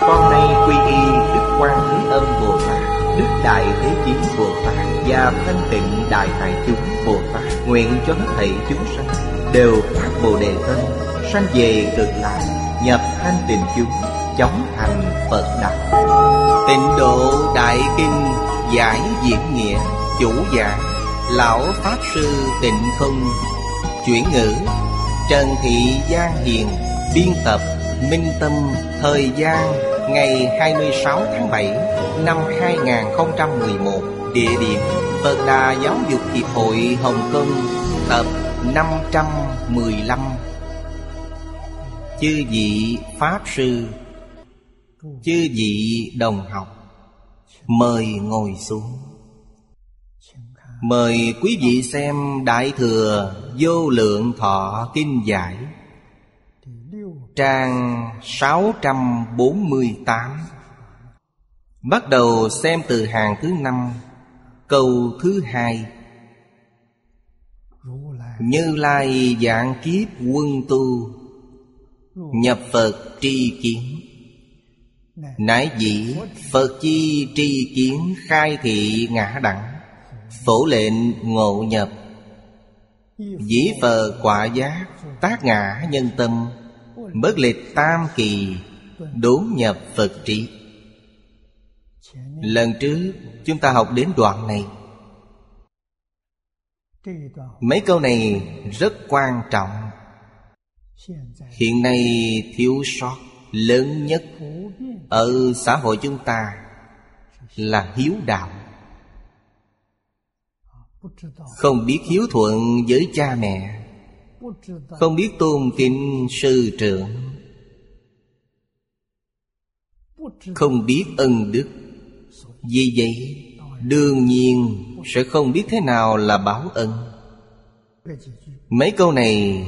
con nay quy y Đức Quan Thế Âm Bồ Tát, Đức Đại Thế Chí Bồ Tát Và Thanh Tịnh Đại Tài Chúng Bồ Tát, Nguyện cho hết thảy chúng sanh Đều phát Bồ Đề Tâm Sanh về cực lạc, Nhập thanh tịnh chúng, Chóng thành Phật Đạo Tịnh độ Đại Kinh, Giải diễn nghĩa, Chủ giảng, Lão Pháp Sư Tịnh Không, Chuyển ngữ, Trần Thị Giang Hiền, Biên tập, Minh Tâm, Thời gian Ngày 26 tháng 7 Năm 2011 Địa điểm Phật Đà Giáo dục Hiệp hội Hồng Kông, Tập 515 Chư vị Pháp Sư, Chư vị đồng học, Mời ngồi xuống. Mời quý vị xem Đại Thừa Vô Lượng Thọ Kinh Giải. Trang 648 Bắt đầu xem từ hàng thứ năm, Câu thứ hai. Như Lai dạng kiếp quân tu, Nhập Phật tri kiến. Nãi dĩ, Phật chi tri kiến khai thị ngã đẳng, Phổ lệnh ngộ nhập. Dĩ Phật quả giác, Tác ngã nhân tâm. Bất lịch tam kỳ Đốn nhập Phật trí. Lần trước, chúng ta học đến đoạn này. Mấy câu này rất quan trọng. Hiện nay thiếu sót lớn nhất Ở xã hội chúng ta Là hiếu đạo. Không biết hiếu thuận với cha mẹ. Không biết tôn kính sư trưởng. Không biết ân đức. Vì vậy, Đương nhiên sẽ không biết thế nào là báo ân. Mấy câu này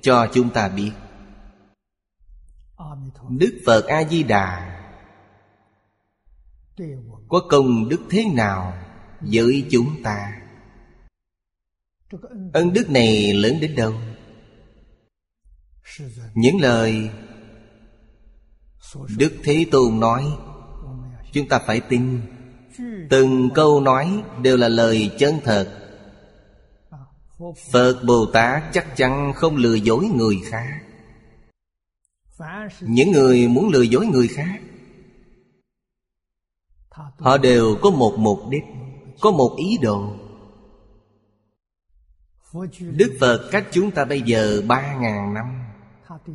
cho chúng ta biết. Đức Phật A-di-đà Có công đức thế nào với chúng ta? Ân đức này lớn đến đâu? Những lời Đức Thế Tôn nói, Chúng ta phải tin. Từng câu nói đều là lời chân thật. Phật Bồ Tát chắc chắn không lừa dối người khác. Những người muốn lừa dối người khác, Họ đều có một mục đích, Có một ý đồ. Đức Phật, cách chúng ta bây giờ ba ngàn năm.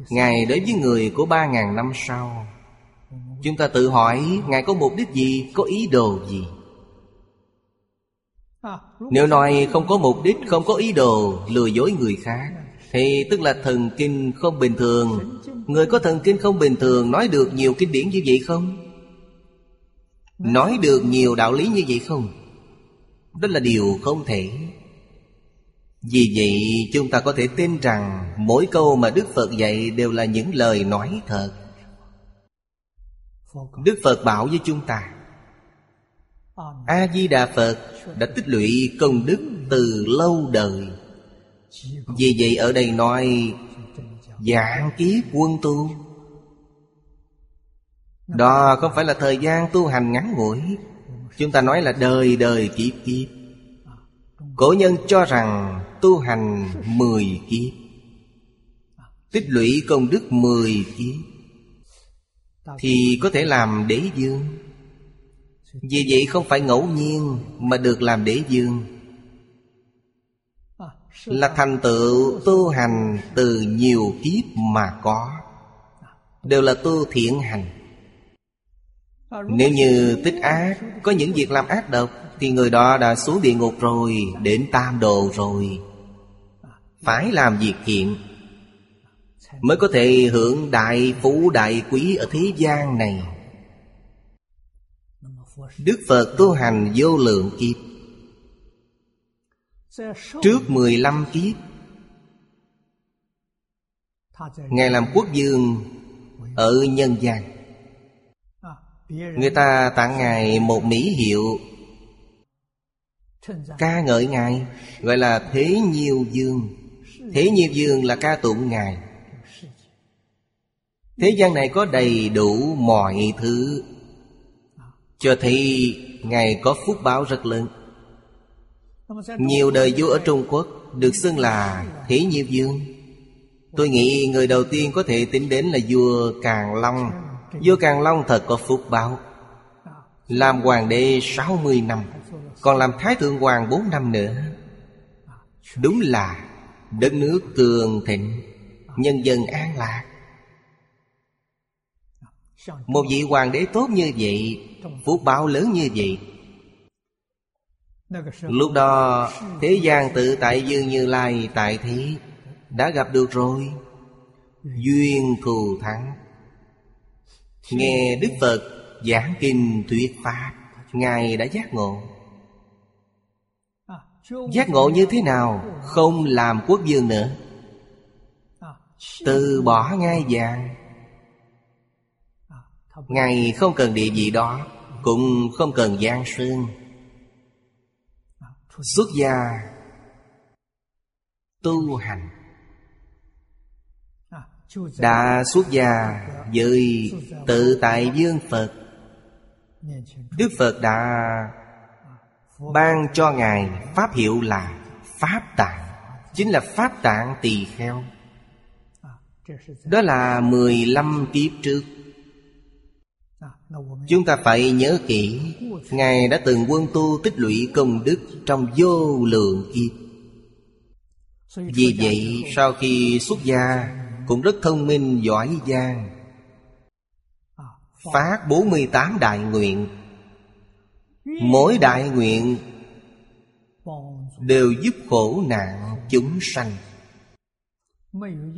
Ngài đối với người của ba ngàn năm sau. Chúng ta tự hỏi, Ngài có mục đích gì, Có ý đồ gì? Nếu nói không có mục đích, Không có ý đồ, lừa dối người khác, Thì tức là thần kinh không bình thường. Người có thần kinh không bình thường, Nói được nhiều kinh điển như vậy không? Nói được nhiều đạo lý như vậy không? Đó là điều không thể. Vì vậy, chúng ta có thể tin rằng Mỗi câu mà Đức Phật dạy Đều là những lời nói thật. Đức Phật bảo với chúng ta A-di-đà Phật đã tích lũy công đức từ lâu đời. Vì vậy, ở đây nói Dạng kiếp quân tu. Đó không phải là thời gian tu hành ngắn ngủi. Chúng ta nói là đời đời kiếp kiếp. Cổ nhân cho rằng tu hành mười kiếp. Tích lũy công đức mười kiếp. Thì có thể làm đế dương Vì vậy không phải ngẫu nhiên Mà được làm đế dương Là thành tựu tu hành từ nhiều kiếp mà có. Đều là tu thiện hành. Nếu như tích ác, Có những việc làm ác độc, Thì người đó đã xuống địa ngục rồi, Đến tam đồ rồi. Phải làm việc thiện, Mới có thể hưởng đại phú đại quý ở thế gian này. Đức Phật tu hành vô lượng kiếp. Trước 15 kiếp, Ngài làm quốc vương Ở nhân gian. Người ta tặng Ngài một mỹ hiệu. Ca ngợi Ngài, Gọi là Thế Nhiêu Dương. Thế Nhiêu Dương là ca tụng Ngài. Thế gian này có đầy đủ mọi thứ. Cho thấy Ngài có phúc báo rất lớn. Nhiều đời vua ở Trung Quốc Được xưng là Thế Nhiêu Dương. Tôi nghĩ người đầu tiên có thể tính đến là vua Càng Long. Vua Càng Long thật có phúc báo. Làm hoàng đế 60 năm, Còn làm thái thượng hoàng 4 năm nữa. Đúng là Đất nước cường thịnh, Nhân dân an lạc. Một vị hoàng đế tốt như vậy, Phúc báo lớn như vậy. Lúc đó, Thế gian tự tại dương như lai tại thế, Đã gặp được rồi. Duyên thù thắng. Nghe Đức Phật giảng kinh thuyết Pháp, Ngài đã giác ngộ. Giác ngộ như thế nào? Không làm quốc vương nữa. Từ bỏ ngai vàng. Ngài không cần địa vị đó, Cũng không cần gian sơn. Xuất gia, Tu hành. Đã xuất gia với tự tại dương Phật. Đức Phật đã ban cho ngài pháp hiệu là pháp tạng, chính là pháp tạng tỳ kheo. Đó là 15 kiếp trước. Chúng ta phải nhớ kỹ, Ngài đã từng quân tu tích lũy công đức Trong vô lượng kiếp. Vì vậy, sau khi xuất gia cũng rất thông minh, giỏi giang. Phát 48 đại nguyện. Mỗi đại nguyện Đều giúp khổ nạn chúng sanh.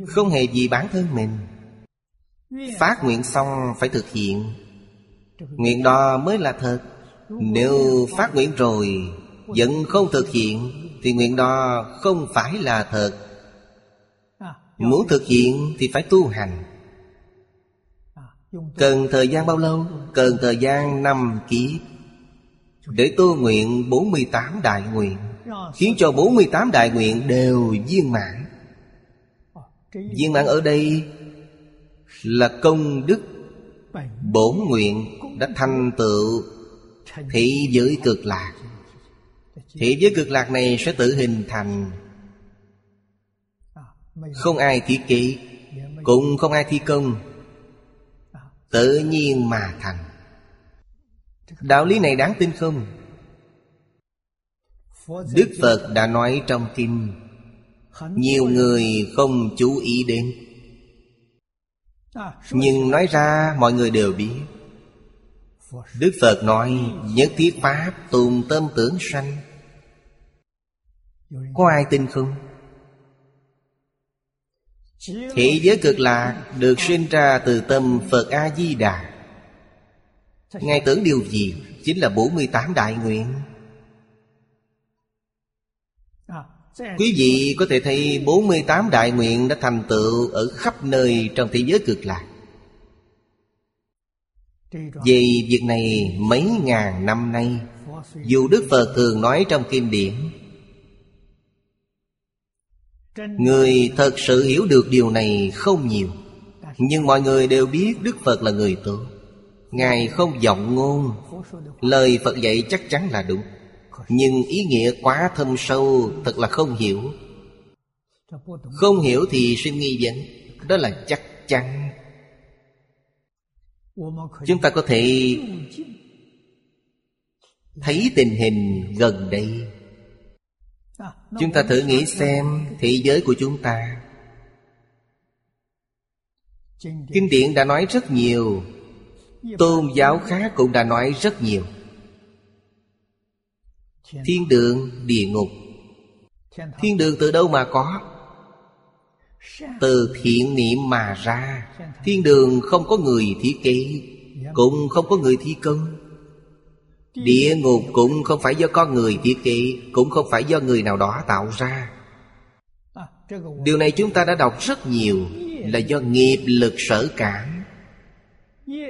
Không hề gì bản thân mình. Phát nguyện xong phải thực hiện. Nguyện đó mới là thật. Nếu phát nguyện rồi Vẫn không thực hiện, Thì nguyện đó không phải là thật. Muốn thực hiện thì phải tu hành. Cần thời gian bao lâu? Cần thời gian năm kiếp để tu nguyện 48 đại nguyện. Khiến cho 48 đại nguyện đều viên mãn. Viên mãn ở đây Là công đức Bổn nguyện đã thành tựu Thị giới cực lạc. Thị giới cực lạc này sẽ tự hình thành không ai thiết kế Cũng không ai thi công. Tự nhiên mà thành. Đạo lý này đáng tin không? Đức Phật đã nói trong kinh, Nhiều người không chú ý đến. Nhưng nói ra, mọi người đều biết. Đức Phật nói, Nhất thiết Pháp tùng tâm tưởng sanh. Có ai tin không? Thế giới cực lạc được sinh ra từ tâm Phật A-di-đà. Ngài tưởng điều gì? Chính là 48 đại nguyện. Quý vị có thể thấy 48 đại nguyện đã thành tựu ở khắp nơi trong thế giới cực lạc. Về việc này mấy ngàn năm nay, Dù Đức Phật thường nói trong kinh điển Người thật sự hiểu được điều này không nhiều, Nhưng mọi người đều biết Đức Phật là người tốt. Ngài không giọng ngôn, Lời Phật dạy chắc chắn là đúng, Nhưng ý nghĩa quá thâm sâu Thật là không hiểu. Không hiểu thì sinh nghi vấn Đó là chắc chắn. Chúng ta có thể Thấy tình hình gần đây. Chúng ta thử nghĩ xem Thế giới của chúng ta. Kinh điển đã nói rất nhiều. Tôn giáo khác cũng đã nói rất nhiều. Thiên đường, địa ngục. Thiên đường từ đâu mà có? Từ thiện niệm mà ra. Thiên đường không có người thiết kế Cũng không có người thi công. Địa ngục cũng không phải do con người thiết kế Cũng không phải do người nào đó tạo ra. Điều này chúng ta đã đọc rất nhiều, Là do nghiệp lực sở cảm.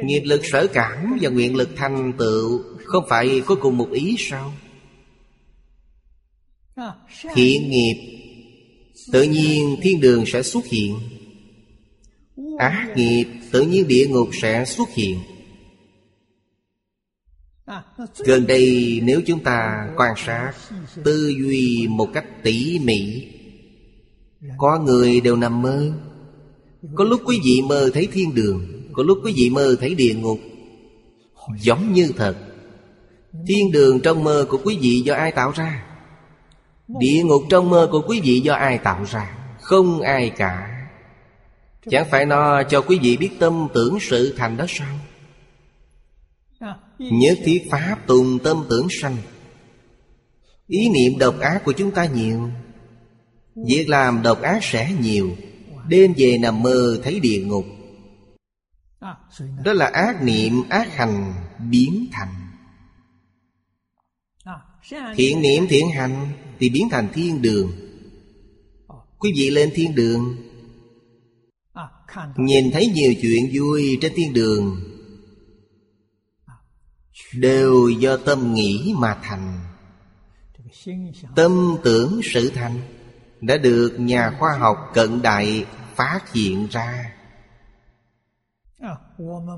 Nghiệp lực sở cảm và nguyện lực thành tựu Không phải có cùng một ý sao? Thiện nghiệp, Tự nhiên thiên đường sẽ xuất hiện. Ác nghiệp, tự nhiên địa ngục sẽ xuất hiện. Gần đây nếu chúng ta quan sát Tư duy một cách tỉ mỉ Có người đều nằm mơ. Có lúc quý vị mơ thấy thiên đường Có lúc quý vị mơ thấy địa ngục. Giống như thật Thiên đường trong mơ của quý vị do ai tạo ra? Địa ngục trong mơ của quý vị do ai tạo ra? Không ai cả. Chẳng phải nó cho quý vị biết tâm tưởng sự thành đó sao Nhất thiết Pháp tùng tâm tưởng sanh. Ý niệm độc ác của chúng ta nhiều. Việc làm độc ác sẽ nhiều. Đêm về nằm mơ thấy địa ngục. Đó là ác niệm, ác hành biến thành. Thiện niệm, thiện hành Thì biến thành thiên đường. Quý vị lên thiên đường, Nhìn thấy nhiều chuyện vui trên thiên đường. Đều do tâm nghĩ mà thành. Tâm tưởng sự thành Đã được nhà khoa học cận đại phát hiện ra.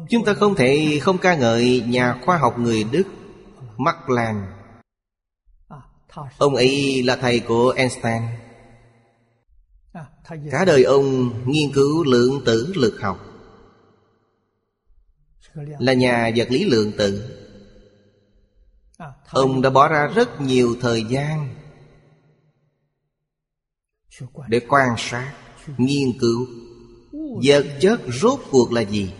Chúng ta không thể không ca ngợi nhà khoa học người Đức Mắc Lan Ông ấy là thầy của Einstein. Cả đời ông nghiên cứu lượng tử lực học. Là nhà vật lý lượng tử. Ông đã bỏ ra rất nhiều thời gian Để quan sát, nghiên cứu. Vật chất rốt cuộc là gì?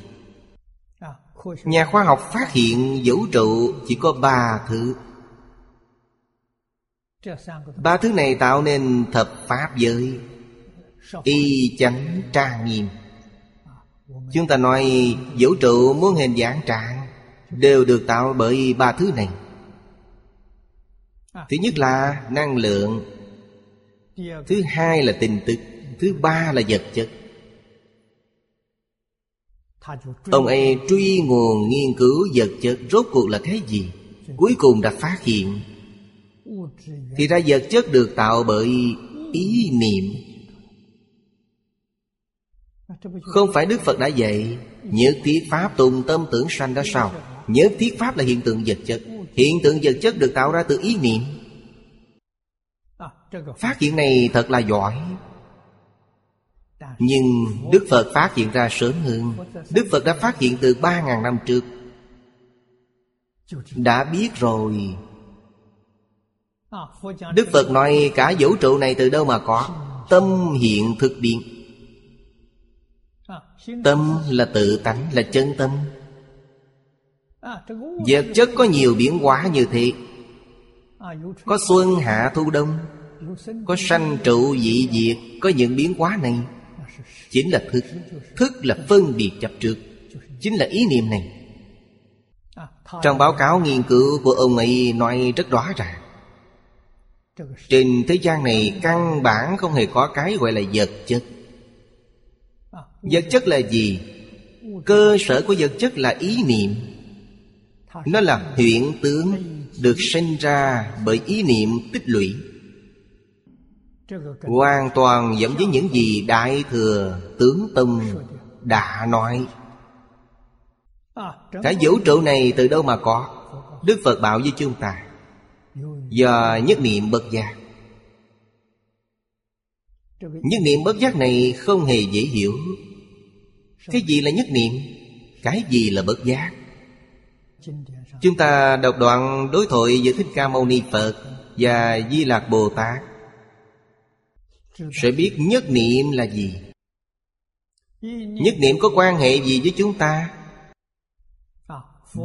Nhà khoa học phát hiện vũ trụ chỉ có ba thứ. Ba thứ này tạo nên thập pháp giới. Y chánh trang nghiêm. Chúng ta nói vũ trụ muốn hình dạng trạng Đều được tạo bởi ba thứ này Thứ nhất là năng lượng. Thứ hai là tình tức Thứ ba là vật chất. Ông ấy truy nguồn nghiên cứu vật chất Rốt cuộc là cái gì? Cuối cùng đã phát hiện. Thì ra vật chất được tạo bởi ý niệm. Không phải Đức Phật đã dạy Nhất thiết Pháp tùng tâm tưởng sanh đó sao? Nhất thiết Pháp là hiện tượng vật chất Hiện tượng vật chất được tạo ra từ ý niệm. Phát hiện này thật là giỏi. Nhưng Đức Phật phát hiện ra sớm hơn. Đức Phật đã phát hiện từ 3.000 năm trước. Đã biết rồi. Đức Phật nói cả vũ trụ này từ đâu mà có? Tâm hiện thực điện Tâm là tự tánh, là chân tâm. Vật chất có nhiều biến hóa như thế. Có xuân hạ thu đông. Có sanh trụ dị diệt. Có những biến hóa này. Chính là thức. Thức là phân biệt chấp trước Chính là ý niệm này. Trong báo cáo nghiên cứu của ông ấy nói rất rõ ràng. Trên thế gian này căn bản không hề có cái gọi là vật chất. Vật chất là gì? Cơ sở của vật chất là ý niệm nó là hiện tướng Được sinh ra bởi ý niệm tích lũy. Hoàn toàn giống với những gì Đại Thừa Tướng Tông đã nói. Cả vũ trụ này từ đâu mà có? Đức Phật bảo với chúng ta. Do nhất niệm bất giác. Nhất niệm bất giác này không hề dễ hiểu. Cái gì là nhất niệm? Cái gì là bất giác? Chúng ta đọc đoạn đối thoại giữa Thích Ca Mâu Ni Phật Và Di Lạc Bồ Tát. Sẽ biết nhất niệm là gì? Nhất niệm có quan hệ gì với chúng ta?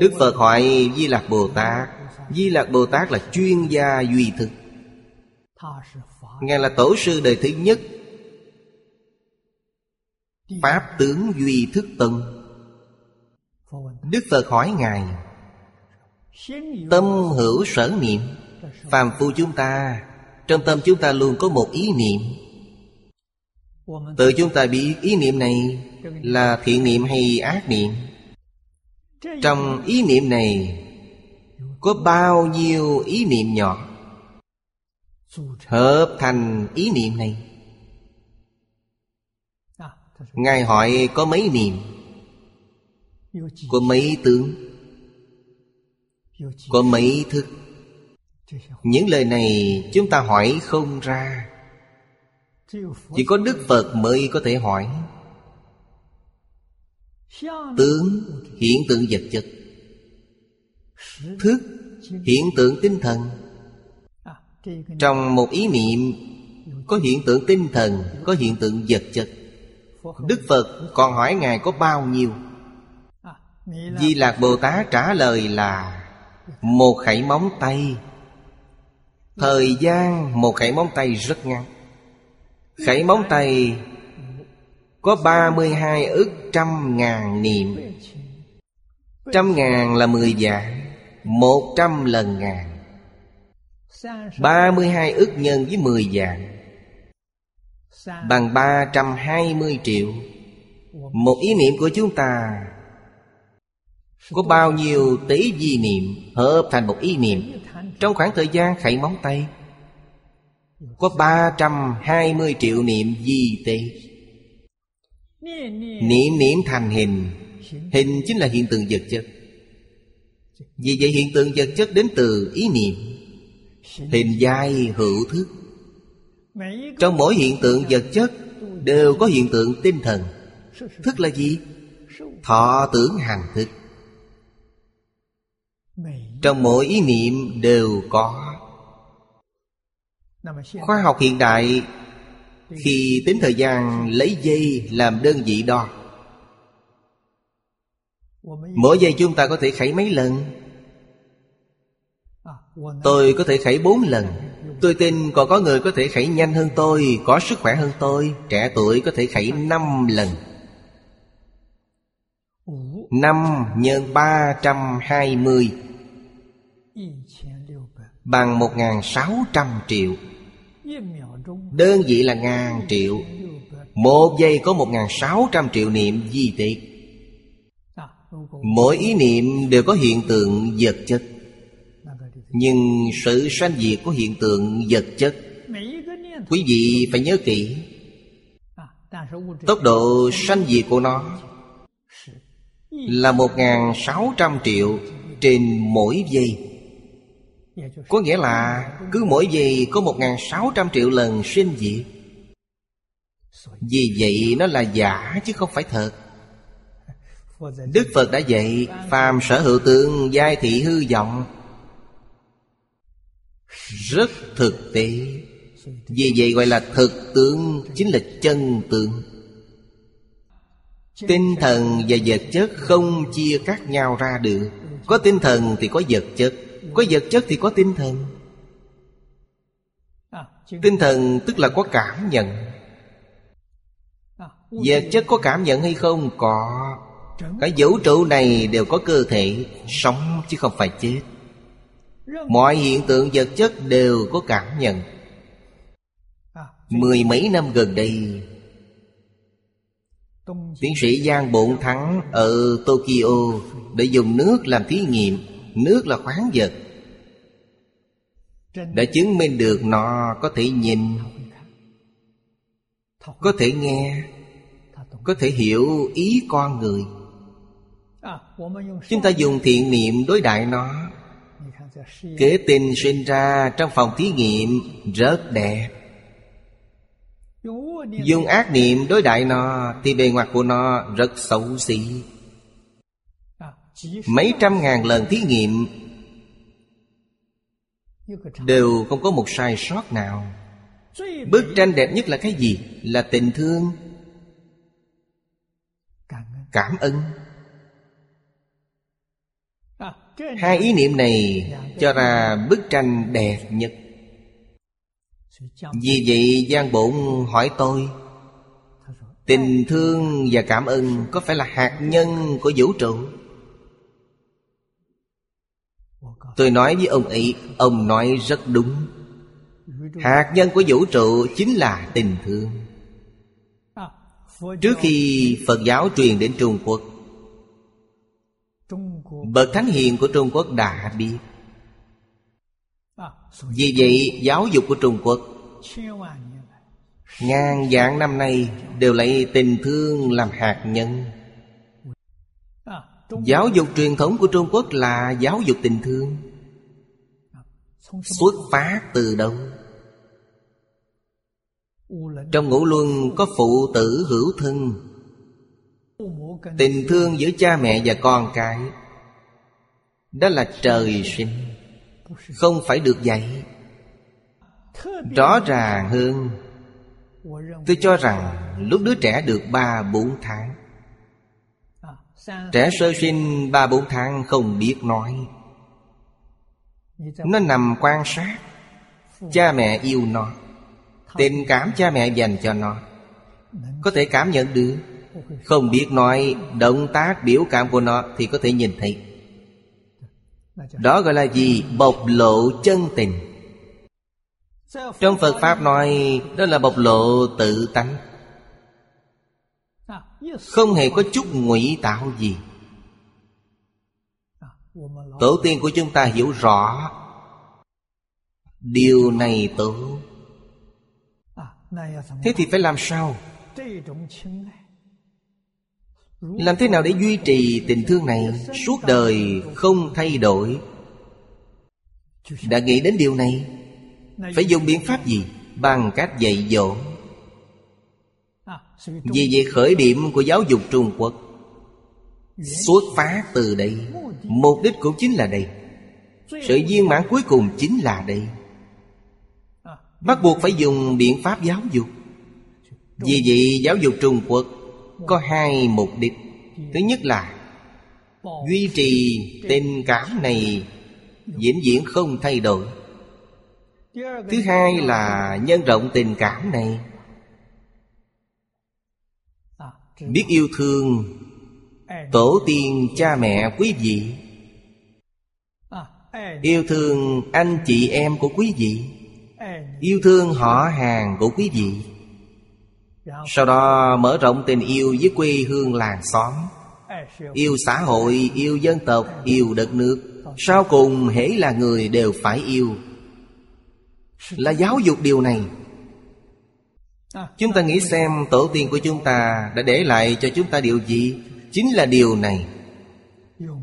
Đức Phật hỏi Di Lạc Bồ Tát. Di Lạc Bồ Tát là chuyên gia duy thực. Ngài là tổ sư đời thứ nhất. Pháp tướng duy thức tân Đức Phật hỏi Ngài Tâm hữu sở niệm. Phàm phu chúng ta, Trong tâm chúng ta luôn có một ý niệm. Tự chúng ta biết ý niệm này Là thiện niệm hay ác niệm? Trong ý niệm này Có bao nhiêu ý niệm nhỏ? Hợp thành ý niệm này. Ngài hỏi có mấy niệm? Có mấy tướng? Có mấy thức Những lời này chúng ta hỏi không ra. Chỉ có Đức Phật mới có thể hỏi. Tướng hiện tượng vật chất. Thức hiện tượng tinh thần. Trong một ý niệm, Có hiện tượng tinh thần, Có hiện tượng vật chất. Đức Phật còn hỏi Ngài có bao nhiêu? Di Lạc Bồ Tát trả lời là một khẩy móng tay. Thời gian, một khẩy móng tay rất ngắn. Khẩy móng tay Có 32 ức trăm ngàn niệm. Trăm ngàn là 10 dạng Một trăm lần ngàn. 32 ức nhân với 10 dạng Bằng 320 triệu. Một ý niệm của chúng ta có bao nhiêu tỷ di niệm Hợp thành một ý niệm? Trong khoảng thời gian khảy móng tay, Có 320 triệu niệm di tế Niệm niệm thành hình. Hình chính là hiện tượng vật chất. Vì vậy hiện tượng vật chất đến từ ý niệm. Hình dai hữu thức. Trong mỗi hiện tượng vật chất Đều có hiện tượng tinh thần. Thức là gì? Thọ tưởng hành thức. Trong mỗi ý niệm đều có. Khoa học hiện đại, Khi tính thời gian lấy giây làm đơn vị đo, Mỗi giây chúng ta có thể khẩy mấy lần? Tôi có thể khẩy bốn lần. Tôi tin còn có người có thể khẩy nhanh hơn tôi, Có sức khỏe hơn tôi, Trẻ tuổi có thể khẩy năm lần. 5 nhân 320 Bằng 1.600 triệu. Đơn vị là ngàn triệu. Một giây có 1.600 triệu niệm di tiệt Mỗi ý niệm đều có hiện tượng vật chất. Nhưng sự sanh diệt của hiện tượng vật chất, Quý vị phải nhớ kỹ. Tốc độ sanh diệt của nó là 1.600 triệu trên mỗi giây. Có nghĩa là cứ mỗi giây có 1.600 triệu lần sinh diệt Vì vậy nó là giả chứ không phải thật. Đức Phật đã dạy Phàm sở hữu tượng giai thị hư vọng. Rất thực tế. Vì vậy gọi là thực tướng chính là chân tướng tinh thần và vật chất không chia cắt nhau ra được. Có tinh thần thì có vật chất có vật chất thì có tinh thần. Tinh thần tức là có cảm nhận. Vật chất có cảm nhận hay không? Có. Cái vũ trụ này đều có cơ thể sống chứ không phải chết. Mọi hiện tượng vật chất đều có cảm nhận. Mười mấy năm gần đây Tiến sĩ Giang Bộn Thắng ở Tokyo Để dùng nước làm thí nghiệm. Nước là khoáng vật. Đã chứng minh được nó có thể nhìn, Có thể nghe, Có thể hiểu ý con người. Chúng ta dùng thiện niệm đối đại nó. Kế tình sinh ra trong phòng thí nghiệm rất đẹp. Dùng ác niệm đối đại nó Thì bề ngoài của nó rất xấu xí. Mấy trăm ngàn lần thí nghiệm Đều không có một sai sót nào. Bức tranh đẹp nhất là cái gì? Là tình thương Cảm ơn. Hai ý niệm này cho ra bức tranh đẹp nhất Vì vậy Giang Bổn hỏi tôi Tình thương và cảm ơn có phải là hạt nhân của vũ trụ? Tôi nói với ông ấy Ông nói rất đúng. Hạt nhân của vũ trụ chính là tình thương. Trước khi Phật giáo truyền đến Trung Quốc Bậc Thánh Hiền của Trung Quốc đã biết. Vì vậy giáo dục của Trung Quốc Ngàn vạn năm nay đều lấy tình thương làm hạt nhân. Giáo dục truyền thống của Trung Quốc là giáo dục tình thương, Xuất phát từ đâu? Trong ngũ luân có phụ tử hữu thân. Tình thương giữa cha mẹ và con cái, Đó là trời sinh, Không phải được dạy. Rõ ràng hơn, Tôi cho rằng lúc đứa trẻ được ba, bốn tháng, Trẻ sơ sinh ba, bốn tháng không biết nói. Nó nằm quan sát Cha mẹ yêu nó, Tình cảm cha mẹ dành cho nó. Có thể cảm nhận được, Không biết nói, Động tác, biểu cảm của nó Thì có thể nhìn thấy. Đó gọi là gì? Bộc lộ chân tình. Trong Phật Pháp nói, Đó là bộc lộ tự tánh. Không hề có chút ngụy tạo gì. Tổ tiên của chúng ta hiểu rõ Điều này tốt Thế thì phải làm sao? Làm thế nào để duy trì tình thương này Suốt đời không thay đổi? Đã nghĩ đến điều này phải dùng biện pháp gì? Bằng cách dạy dỗ. Vì vậy khởi điểm của giáo dục Trung Quốc Xuất phát từ đây. Mục đích cũng chính là đây. Sự viên mãn cuối cùng chính là đây. Bắt buộc phải dùng biện pháp giáo dục. Vì vậy, giáo dục Trung Quốc Có hai mục đích. Thứ nhất là Duy trì tình cảm này diễn diễn không thay đổi. Thứ hai là nhân rộng tình cảm này. Biết yêu thương Tổ tiên cha mẹ quý vị. Yêu thương anh chị em của quý vị. Yêu thương họ hàng của quý vị. Sau đó mở rộng tình yêu với quê hương làng xóm. Yêu xã hội, yêu dân tộc, yêu đất nước. Sau cùng hễ là người đều phải yêu. Là giáo dục điều này. Chúng ta nghĩ xem tổ tiên của chúng ta đã để lại cho chúng ta điều gì? Chính là điều này.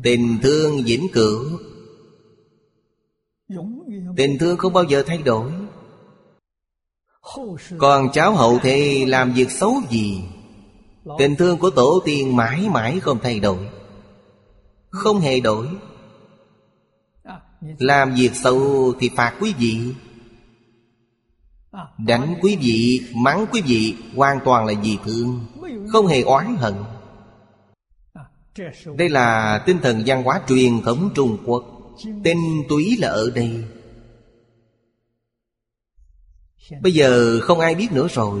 Tình thương vĩnh cửu. Tình thương không bao giờ thay đổi. Còn cháu hậu thì làm việc xấu gì? Tình thương của tổ tiên mãi mãi không thay đổi. Không hề đổi. Làm việc xấu thì phạt quý vị Đánh quý vị, mắng quý vị Hoàn toàn là vì thương Không hề oán hận. Đây là tinh thần văn hóa truyền thống Trung Quốc. Tinh túy là ở đây. Bây giờ không ai biết nữa rồi.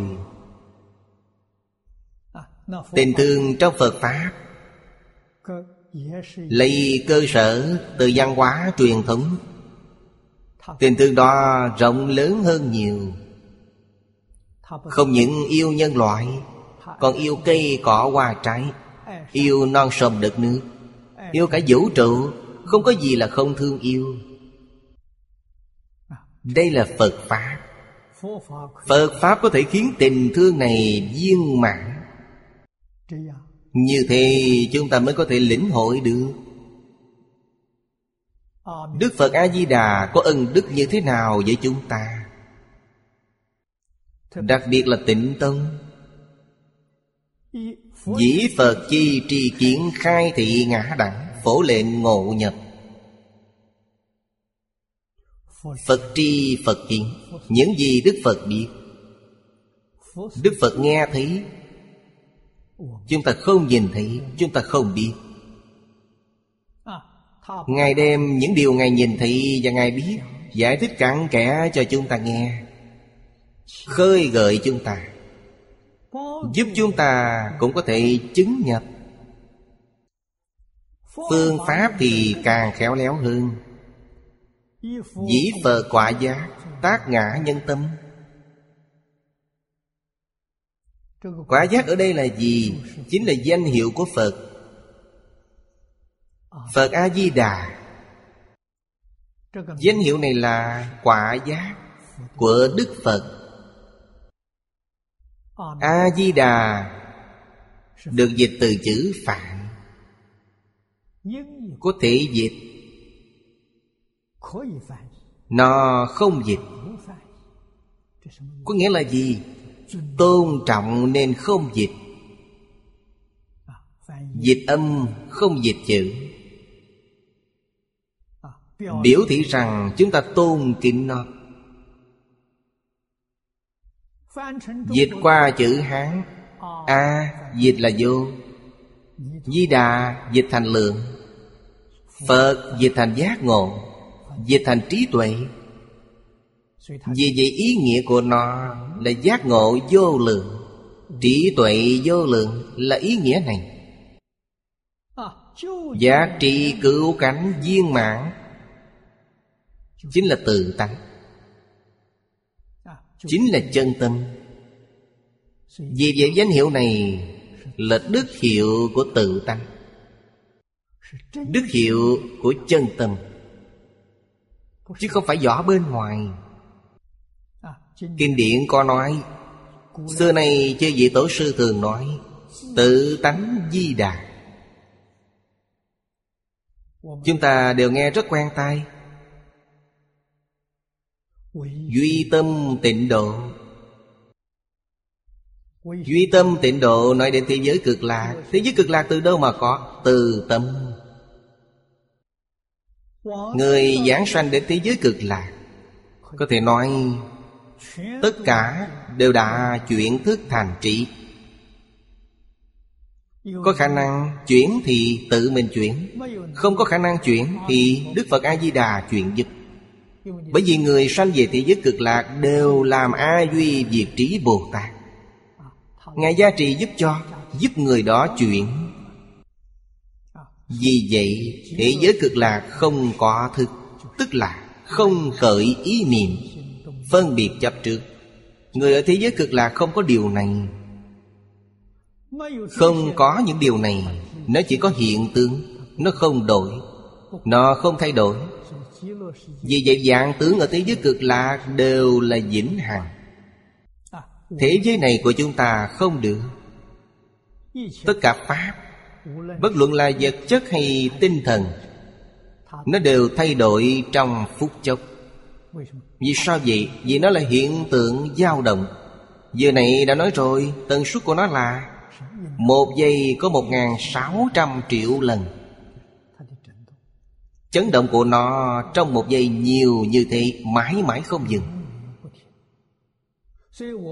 Tình thương trong Phật Pháp Lấy cơ sở từ văn hóa truyền thống Tình thương đó rộng lớn hơn nhiều. Không những yêu nhân loại Còn yêu cây cỏ hoa trái. Yêu non sông đất nước. Yêu cả vũ trụ Không có gì là không thương yêu. Đây là Phật Pháp. Phật Pháp có thể khiến tình thương này viên mãn. Như thế chúng ta mới có thể lĩnh hội được Đức Phật A-di-đà có ân đức như thế nào với chúng ta? Đặc biệt là tịnh tông Dĩ Phật chi trì kiến khai thị ngã đẳng Phổ lệnh ngộ nhập. Phật tri Phật kiến. Những gì Đức Phật biết. Đức Phật nghe thấy. Chúng ta không nhìn thấy Chúng ta không biết Ngài đem những điều Ngài nhìn thị và Ngài biết, Giải thích cặn kẽ cho chúng ta nghe. Khơi gợi chúng ta, Giúp chúng ta cũng có thể chứng nhập. Phương pháp thì càng khéo léo hơn. Dĩ phờ quả giác Tác ngã nhân tâm. Quả giác ở đây là gì? Chính là danh hiệu của Phật. Phật A-di-đà. Danh hiệu này là quả giác của Đức Phật. A-di-đà Được dịch từ chữ Phạn, Có thể dịch. Nó không dịch. Có nghĩa là gì? Tôn trọng nên không dịch. Dịch âm không dịch chữ. Biểu thị rằng chúng ta tôn kính nó. Dịch qua chữ Hán, A, dịch là vô. Di Đà, dịch thành lượng. Phật, dịch thành giác ngộ, Dịch thành trí tuệ. Vì vậy, ý nghĩa của nó là giác ngộ vô lượng. Trí tuệ vô lượng là ý nghĩa này. Giá trị cứu cánh viên mãn Chính là tự tánh. Chính là chân tâm. Vì vậy danh hiệu này Là đức hiệu của tự tánh. Đức hiệu của chân tâm. Chứ không phải vỏ bên ngoài. Kinh điển có nói, Xưa nay chư vị tổ sư thường nói, Tự tánh di đà. Chúng ta đều nghe rất quen tai. Duy tâm tịnh độ. Duy tâm tịnh độ nói đến thế giới cực lạc. Thế giới cực lạc từ đâu mà có? Từ tâm. Người giảng sanh đến thế giới cực lạc. Có thể nói Tất cả đều đã chuyển thức thành trí. Có khả năng chuyển thì tự mình chuyển. Không có khả năng chuyển thì Đức Phật A-di-đà chuyển giúp bởi vì người sanh về thế giới cực lạc Đều làm A Duy Diệt Trí Bồ Tát. Ngài gia trì giúp cho, Giúp người đó chuyển. Vì vậy, Thế giới cực lạc không có thực Tức là không khởi ý niệm, Phân biệt chấp trước. Người ở thế giới cực lạc không có điều này. Không có những điều này, Nó chỉ có hiện tượng, Nó không đổi. Nó không thay đổi vì vậy dạng tướng ở thế giới cực lạc đều là vĩnh hằng. Thế giới này của chúng ta không được. Tất cả Pháp, Bất luận là vật chất hay tinh thần, Nó đều thay đổi trong phút chốc. Vì sao vậy? Vì nó là hiện tượng dao động. Giờ này đã nói rồi, Tần suất của nó là Một giây có một ngàn sáu trăm triệu lần. Chấn động của nó trong một giây nhiều như thế Mãi mãi không dừng.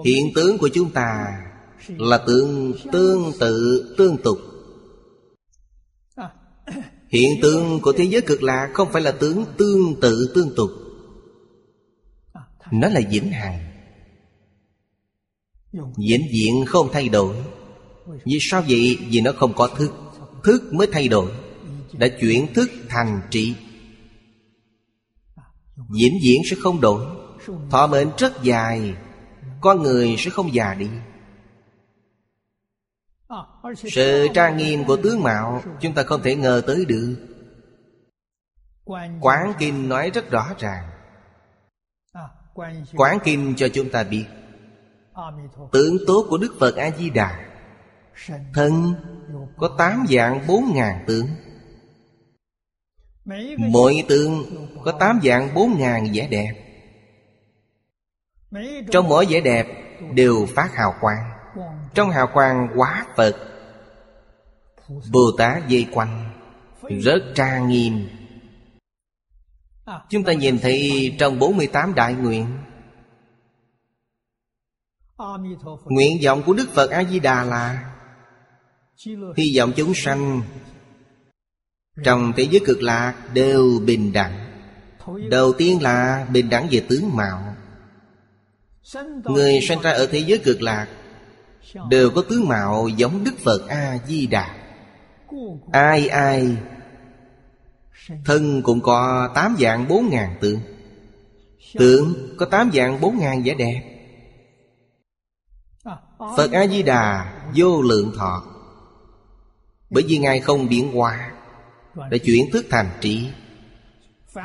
Hiện tướng của chúng ta Là tướng tương tự, tương tục. Hiện tượng của thế giới cực lạc Không phải là tướng tương tự, tương tục. Nó là vĩnh hằng. Vĩnh diện không thay đổi. Vì sao vậy? Vì nó không có thức. Thức mới thay đổi đã chuyển thức thành trị. Diễn diễn sẽ không đổi. Thọ mệnh rất dài. Con người sẽ không già đi. Sự trang nghiêm của tướng mạo, Chúng ta không thể ngờ tới được. Quán Kinh nói rất rõ ràng. Quán Kinh cho chúng ta biết, Tướng tốt của Đức Phật A-di-đà Thân có tám dạng bốn ngàn tướng. Mỗi tướng có tám dạng bốn ngàn vẻ đẹp. Trong mỗi vẻ đẹp đều phát hào quang. Trong hào quang quá Phật Bồ Tát dây quanh Rất trang nghiêm. Chúng ta nhìn thấy trong 48 đại nguyện Nguyện vọng của Đức Phật A-di-đà là Hy vọng chúng sanh trong thế giới cực lạc đều bình đẳng. Đầu tiên là bình đẳng về tướng mạo. Người sinh ra ở thế giới cực lạc Đều có tướng mạo giống Đức Phật A-di-đà. Ai ai? Thân cũng có tám dạng bốn ngàn tượng Tượng có tám dạng bốn ngàn vẻ đẹp. Phật A-di-đà vô lượng thọ. Bởi vì Ngài không biến hóa đã chuyển thức thành trí.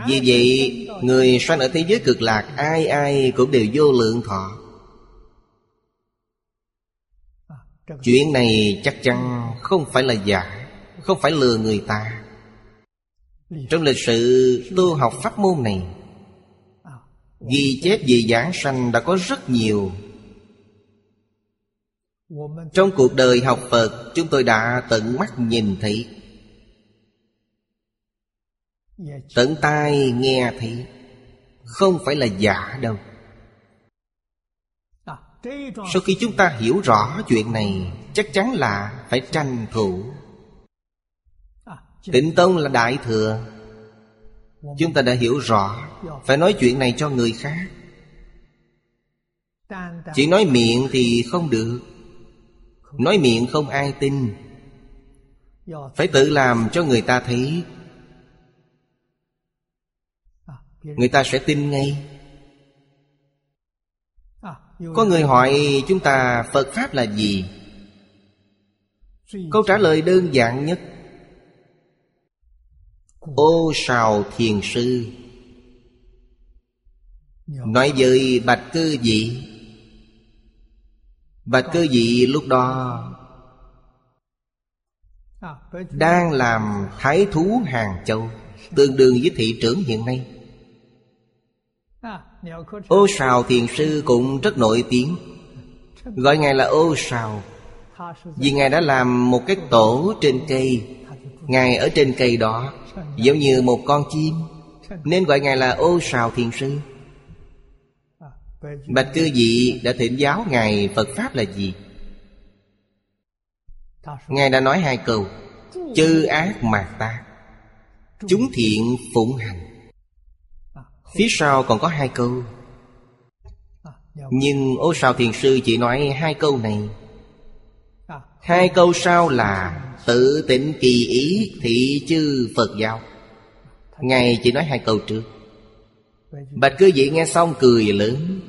Vì vậy, Người sanh ở thế giới cực lạc, Ai ai cũng đều vô lượng thọ. Chuyện này chắc chắn không phải là giả, Không phải lừa người ta. Trong lịch sử tu học pháp môn này, Ghi chép về giảng sanh đã có rất nhiều. Trong cuộc đời học Phật, Chúng tôi đã tận mắt nhìn thấy Tận tai nghe thấy Không phải là giả đâu. Sau khi chúng ta hiểu rõ chuyện này Chắc chắn là phải tranh thủ. Tịnh Tông là Đại Thừa. Chúng ta đã hiểu rõ. Phải nói chuyện này cho người khác. Chỉ nói miệng thì không được. Nói miệng không ai tin. Phải tự làm cho người ta thấy Người ta sẽ tin ngay. Có người hỏi chúng ta Phật Pháp là gì? Câu trả lời đơn giản nhất. Ô sào thiền sư. Nói với bạch cư dị. Bạch cư dị lúc đó Đang làm thái thú Hàng Châu, Tương đương với thị trưởng hiện nay. Ô sào thiền sư cũng rất nổi tiếng. Gọi ngài là ô sào, Vì ngài đã làm một cái tổ trên cây. Ngài ở trên cây đó, Giống như một con chim, Nên gọi Ngài là ô sào thiền sư. Bạch cư dị đã thỉnh giáo Ngài Phật Pháp là gì? Ngài đã nói hai câu, Chư ác mạt ta, Chúng thiện phụng hành. Phía sau còn có hai câu. Nhưng, ô sao thiền sư chỉ nói hai câu này? Hai câu sau là, Tự tỉnh kỳ ý thị chư Phật giáo. Ngài chỉ nói hai câu trước. Bạch cư vị nghe xong cười lớn.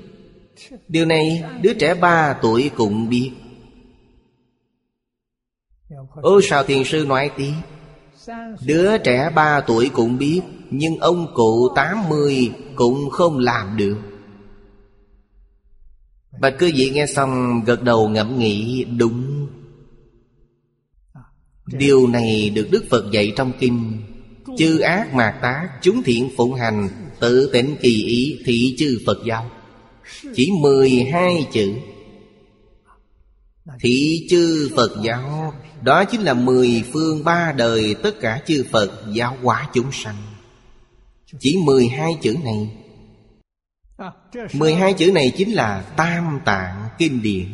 Điều này đứa trẻ ba tuổi cũng biết. Ô sao thiền sư nói tí Đứa trẻ ba tuổi cũng biết. Nhưng ông cụ tám mươi cũng không làm được. Bà cư vị nghe xong gật đầu ngẫm nghĩ, đúng. Điều này được Đức Phật dạy trong kinh, Chư ác mạt tác Chúng thiện phụng hành, Tự tỉnh kỳ ý thị chư Phật giáo. Chỉ mười hai chữ. Thị chư Phật giáo, Đó chính là mười phương ba đời Tất cả chư Phật giáo hóa chúng sanh. Chỉ mười hai chữ này. Mười hai chữ này chính là Tam Tạng Kinh Điển.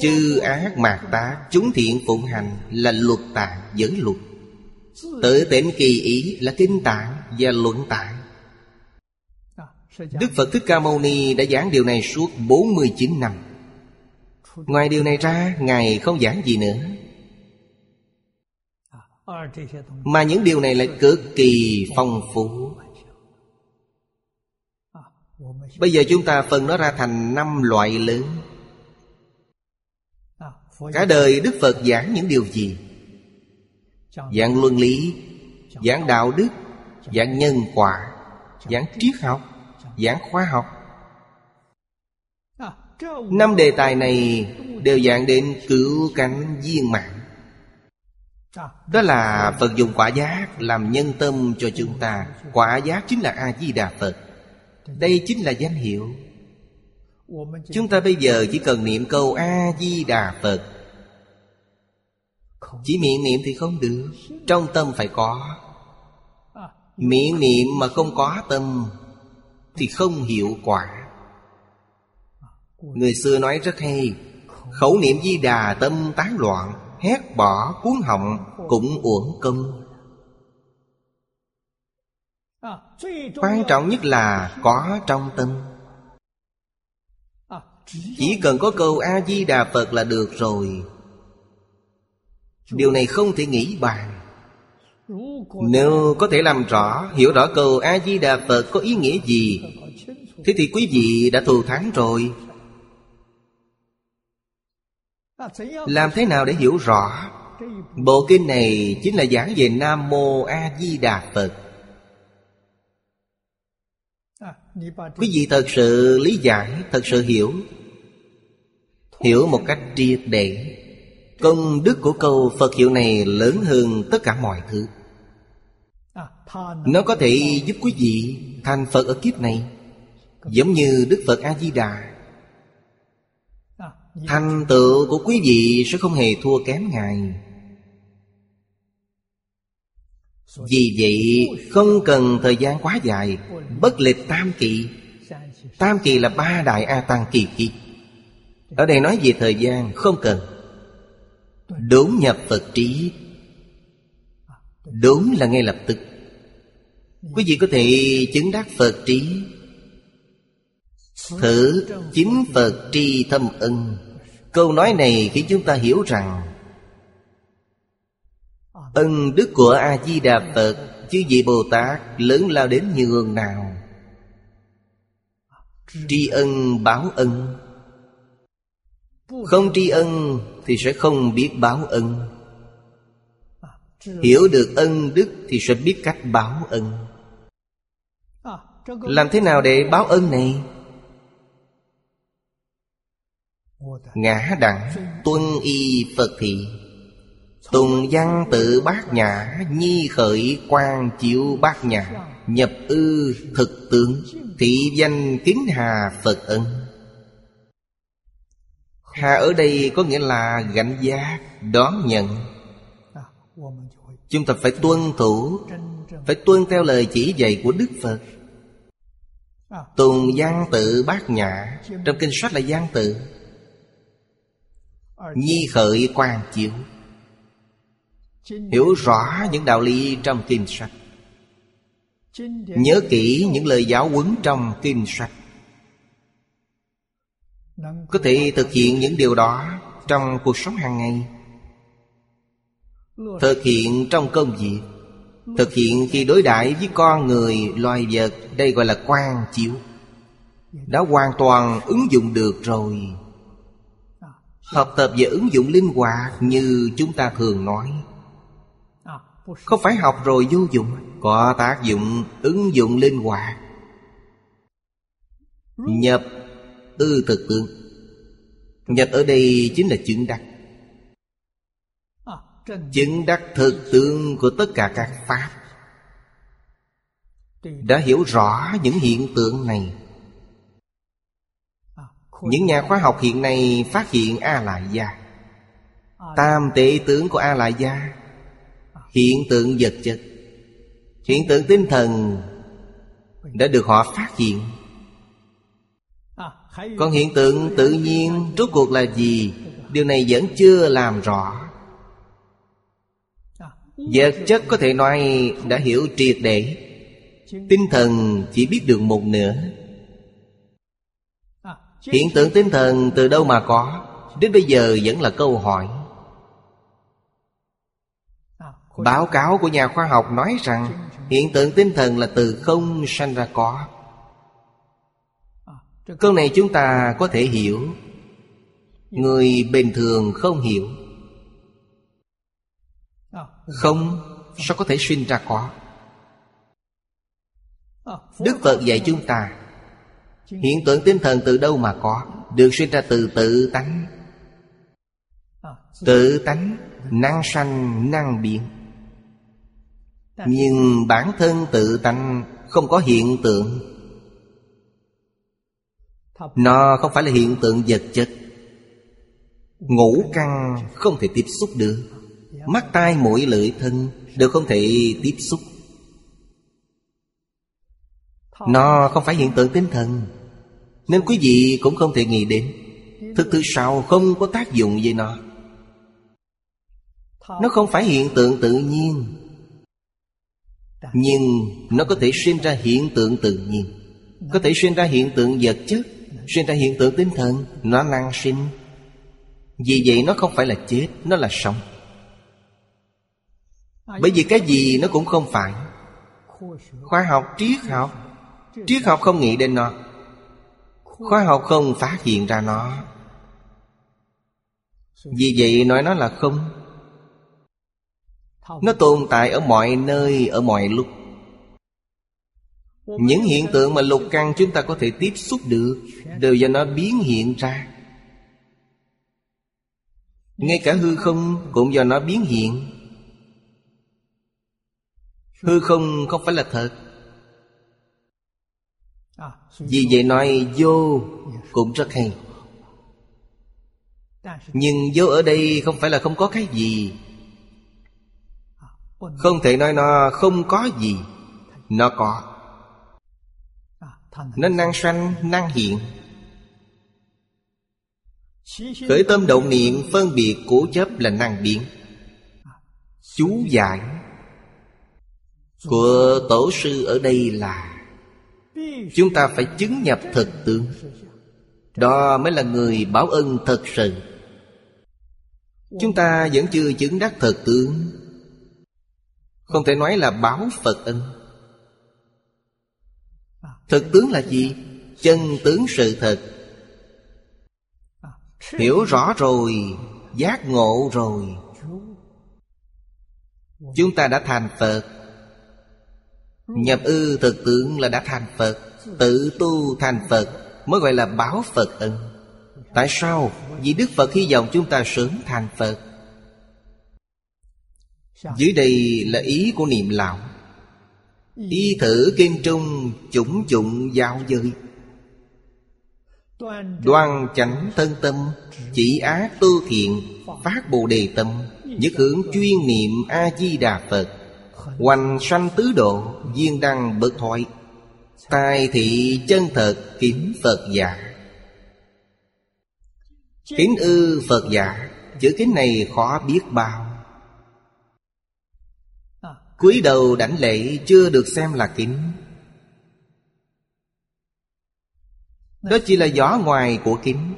Chư ác mạt tá Chúng thiện phụng hành Là luật tạng giới luật. Tự tỉnh kỳ ý là kinh tạng Và luận tạng. Đức Phật Thích Ca Mâu Ni đã giảng điều này suốt 49 năm. Ngoài điều này ra, Ngài không giảng gì nữa. Mà những điều này lại cực kỳ phong phú. Bây giờ chúng ta phân nó ra thành năm loại lớn. Cả đời Đức Phật giảng những điều gì? Giảng luân lý, Giảng đạo đức, Giảng nhân quả, Giảng triết học, Giảng khoa học. Năm đề tài này Đều dạng đến cứu cánh viên mạng đó là Phật dùng quả giác Làm nhân tâm cho chúng ta. Quả giác chính là A-di-đà Phật. Đây chính là danh hiệu. Chúng ta bây giờ chỉ cần niệm câu A-di-đà Phật. Chỉ miệng niệm thì không được. Trong tâm phải có. Miệng niệm mà không có tâm Thì không hiệu quả. Người xưa nói rất hay, Khẩu niệm di đà tâm tán loạn. Hét bỏ cuốn họng, Cũng uổng công Quan trọng nhất là có trong tâm. Chỉ cần có câu A-di-đà Phật là được rồi. Điều này không thể nghĩ bàn. Nếu có thể làm rõ, Hiểu rõ câu A-di-đà Phật có ý nghĩa gì, Thế thì quý vị đã thù thắng rồi. Làm thế nào để hiểu rõ? Bộ kinh này chính là giảng về Nam Mô A Di Đà Phật. Quý vị thật sự lý giải, thật sự hiểu. Hiểu một cách triệt để Công đức của câu Phật hiệu này lớn hơn tất cả mọi thứ. Nó có thể giúp quý vị thành Phật ở kiếp này Giống như Đức Phật A-di-đà Thành tựu của quý vị sẽ không hề thua kém Ngài. Vì vậy, không cần thời gian quá dài, Bất lịch tam kỳ. Tam kỳ là ba đại A Tăng kỳ kỳ Ở đây nói về thời gian, không cần. Đúng nhập Phật trí. Đúng là ngay lập tức. Quý vị có thể chứng đắc Phật trí. Thử chính Phật tri thâm ân. Câu nói này khiến chúng ta hiểu rằng, Ân đức của A-di-đà Phật Chứ vị Bồ Tát lớn lao đến nhường nào. Tri ân báo ân. Không tri ân thì sẽ không biết báo ân. Hiểu được ân đức thì sẽ biết cách báo ân. Làm thế nào để báo ân này? Ngã đẳng tuân y Phật thị. Tùng văn tự bát nhã, Nhi khởi quan chiếu bát nhã, Nhập ư thực tướng, Thị danh kính hà Phật ân. Hà ở đây có nghĩa là gánh giác Đón nhận. Chúng ta phải tuân thủ, Phải tuân theo lời chỉ dạy của Đức Phật. Tùng văn tự bát nhã, Trong kinh sách là văn tự. Nhi khởi quan chiếu. Hiểu rõ những đạo lý trong kinh sách. Nhớ kỹ những lời giáo huấn trong kinh sách. Có thể thực hiện những điều đó Trong cuộc sống hàng ngày. Thực hiện trong công việc. Thực hiện khi đối đãi với con người, loài vật Đây gọi là quan chiếu. Đã hoàn toàn ứng dụng được rồi. Học tập và ứng dụng linh hoạt như chúng ta thường nói. Không phải học rồi vô dụng Có tác dụng ứng dụng linh hoạt. Nhập ư thực tương Nhập ở đây chính là chứng đắc. Chứng đắc thực tương của tất cả các Pháp. Đã hiểu rõ những hiện tượng này những nhà khoa học hiện nay phát hiện A Lại Gia Tam tệ tướng của A Lại Gia Hiện tượng vật chất. Hiện tượng tinh thần Đã được họ phát hiện. Còn hiện tượng tự nhiên Rốt cuộc là gì? Điều này vẫn chưa làm rõ. Vật chất có thể nói đã hiểu triệt để. Tinh thần chỉ biết được một nửa. Hiện tượng tinh thần từ đâu mà có? Đến bây giờ vẫn là câu hỏi. Báo cáo của nhà khoa học nói rằng, Hiện tượng tinh thần là từ không sanh ra có. Câu này chúng ta có thể hiểu. Người bình thường không hiểu. Không, Sao có thể sinh ra có? Đức Phật dạy chúng ta Hiện tượng tinh thần từ đâu mà có? Được sinh ra từ tự tánh. Tự tánh Năng sanh năng biến Nhưng bản thân tự tánh Không có hiện tượng. Nó không phải là hiện tượng vật chất. Ngũ căn không thể tiếp xúc được. Mắt tai mũi lưỡi thân Đều không thể tiếp xúc. Nó không phải hiện tượng tinh thần nên quý vị cũng không thể nghĩ đến Thực thứ sau không có tác dụng với nó. Nó không phải hiện tượng tự nhiên Nhưng nó có thể sinh ra hiện tượng tự nhiên. Có thể sinh ra hiện tượng vật chất Sinh ra hiện tượng tinh thần Nó năng sinh. Vì vậy nó không phải là chết Nó là sống. Bởi vì cái gì nó cũng không phải. Khoa học, triết học Triết học không nghĩ đến nó. Khoa học không phát hiện ra nó. Vì vậy nói nó là không. Nó tồn tại ở mọi nơi, ở mọi lúc. Những hiện tượng mà lục căn chúng ta có thể tiếp xúc được Đều do nó biến hiện ra. Ngay cả hư không cũng do nó biến hiện. Hư không không phải là thật. Vì vậy nói vô cũng rất hay. Nhưng vô ở đây không phải là không có cái gì. Không thể nói nó không có gì. Nó có. Nó năng sanh, năng hiện. Khởi tâm động niệm phân biệt cố chấp là năng biến. Chú giải của tổ sư ở đây là chúng ta phải chứng nhập thực tướng. Đó mới là người báo ân thật sự. Chúng ta vẫn chưa chứng đắc thực tướng. Không thể nói là báo phật ân. Thực tướng là gì? Chân tướng sự thật. Hiểu rõ rồi, giác ngộ rồi. Chúng ta đã thành phật. Nhập ư thực tướng là đã thành Phật, Tự tu thành Phật, Mới gọi là báo Phật ân Tại sao? Vì Đức Phật hy vọng chúng ta sớm thành Phật. Dưới đây là ý của niệm lão. Y thử kinh trung chủng chủng giao giới. Đoan chánh thân tâm, Chỉ ác tu thiện, Phát bồ đề tâm, Nhất hướng chuyên niệm A-di-đà Phật. Hoành sanh tứ độ Viên đăng bậc thoại Tài thị chân thật kính Phật giả. Kính ư Phật giả Chữ kính này khó biết bao. Cúi đầu đảnh lễ chưa được xem là kính. Đó chỉ là gió ngoài của kính.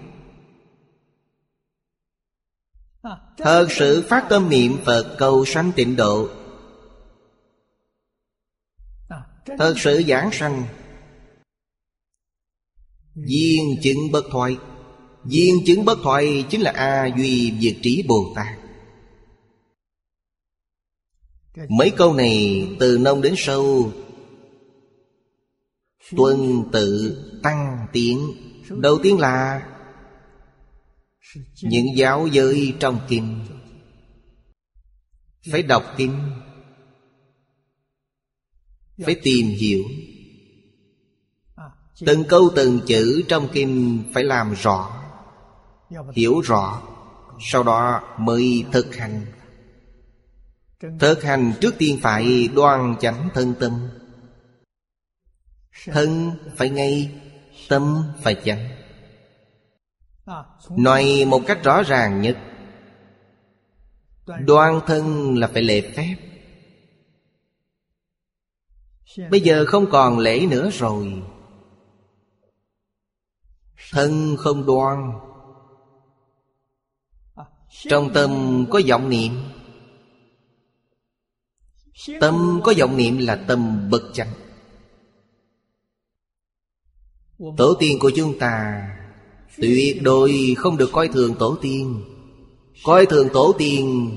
Thật sự phát tâm niệm Phật cầu sanh tịnh độ Thật sự giảng sanh. Viên chứng bất thoại. Viên chứng bất thoại chính là A Duy Diệt Trí Bồ Tát. Mấy câu này từ nông đến sâu. Tuân tự tăng tiến. Đầu tiên là Những giáo giới trong kinh. Phải đọc kinh phải tìm hiểu. Từng câu từng chữ trong kinh phải làm rõ. Hiểu rõ. Sau đó mới thực hành. Thực hành trước tiên phải đoan chánh thân tâm. Thân phải ngay tâm phải chánh. Nói một cách rõ ràng nhất. Đoan thân là phải lệ phép Bây giờ không còn lễ nữa rồi. Thân không đoan. Trong tâm có vọng niệm. Tâm có vọng niệm là tâm bực chánh. Tổ tiên của chúng ta Tuyệt đối không được coi thường tổ tiên. Coi thường tổ tiên.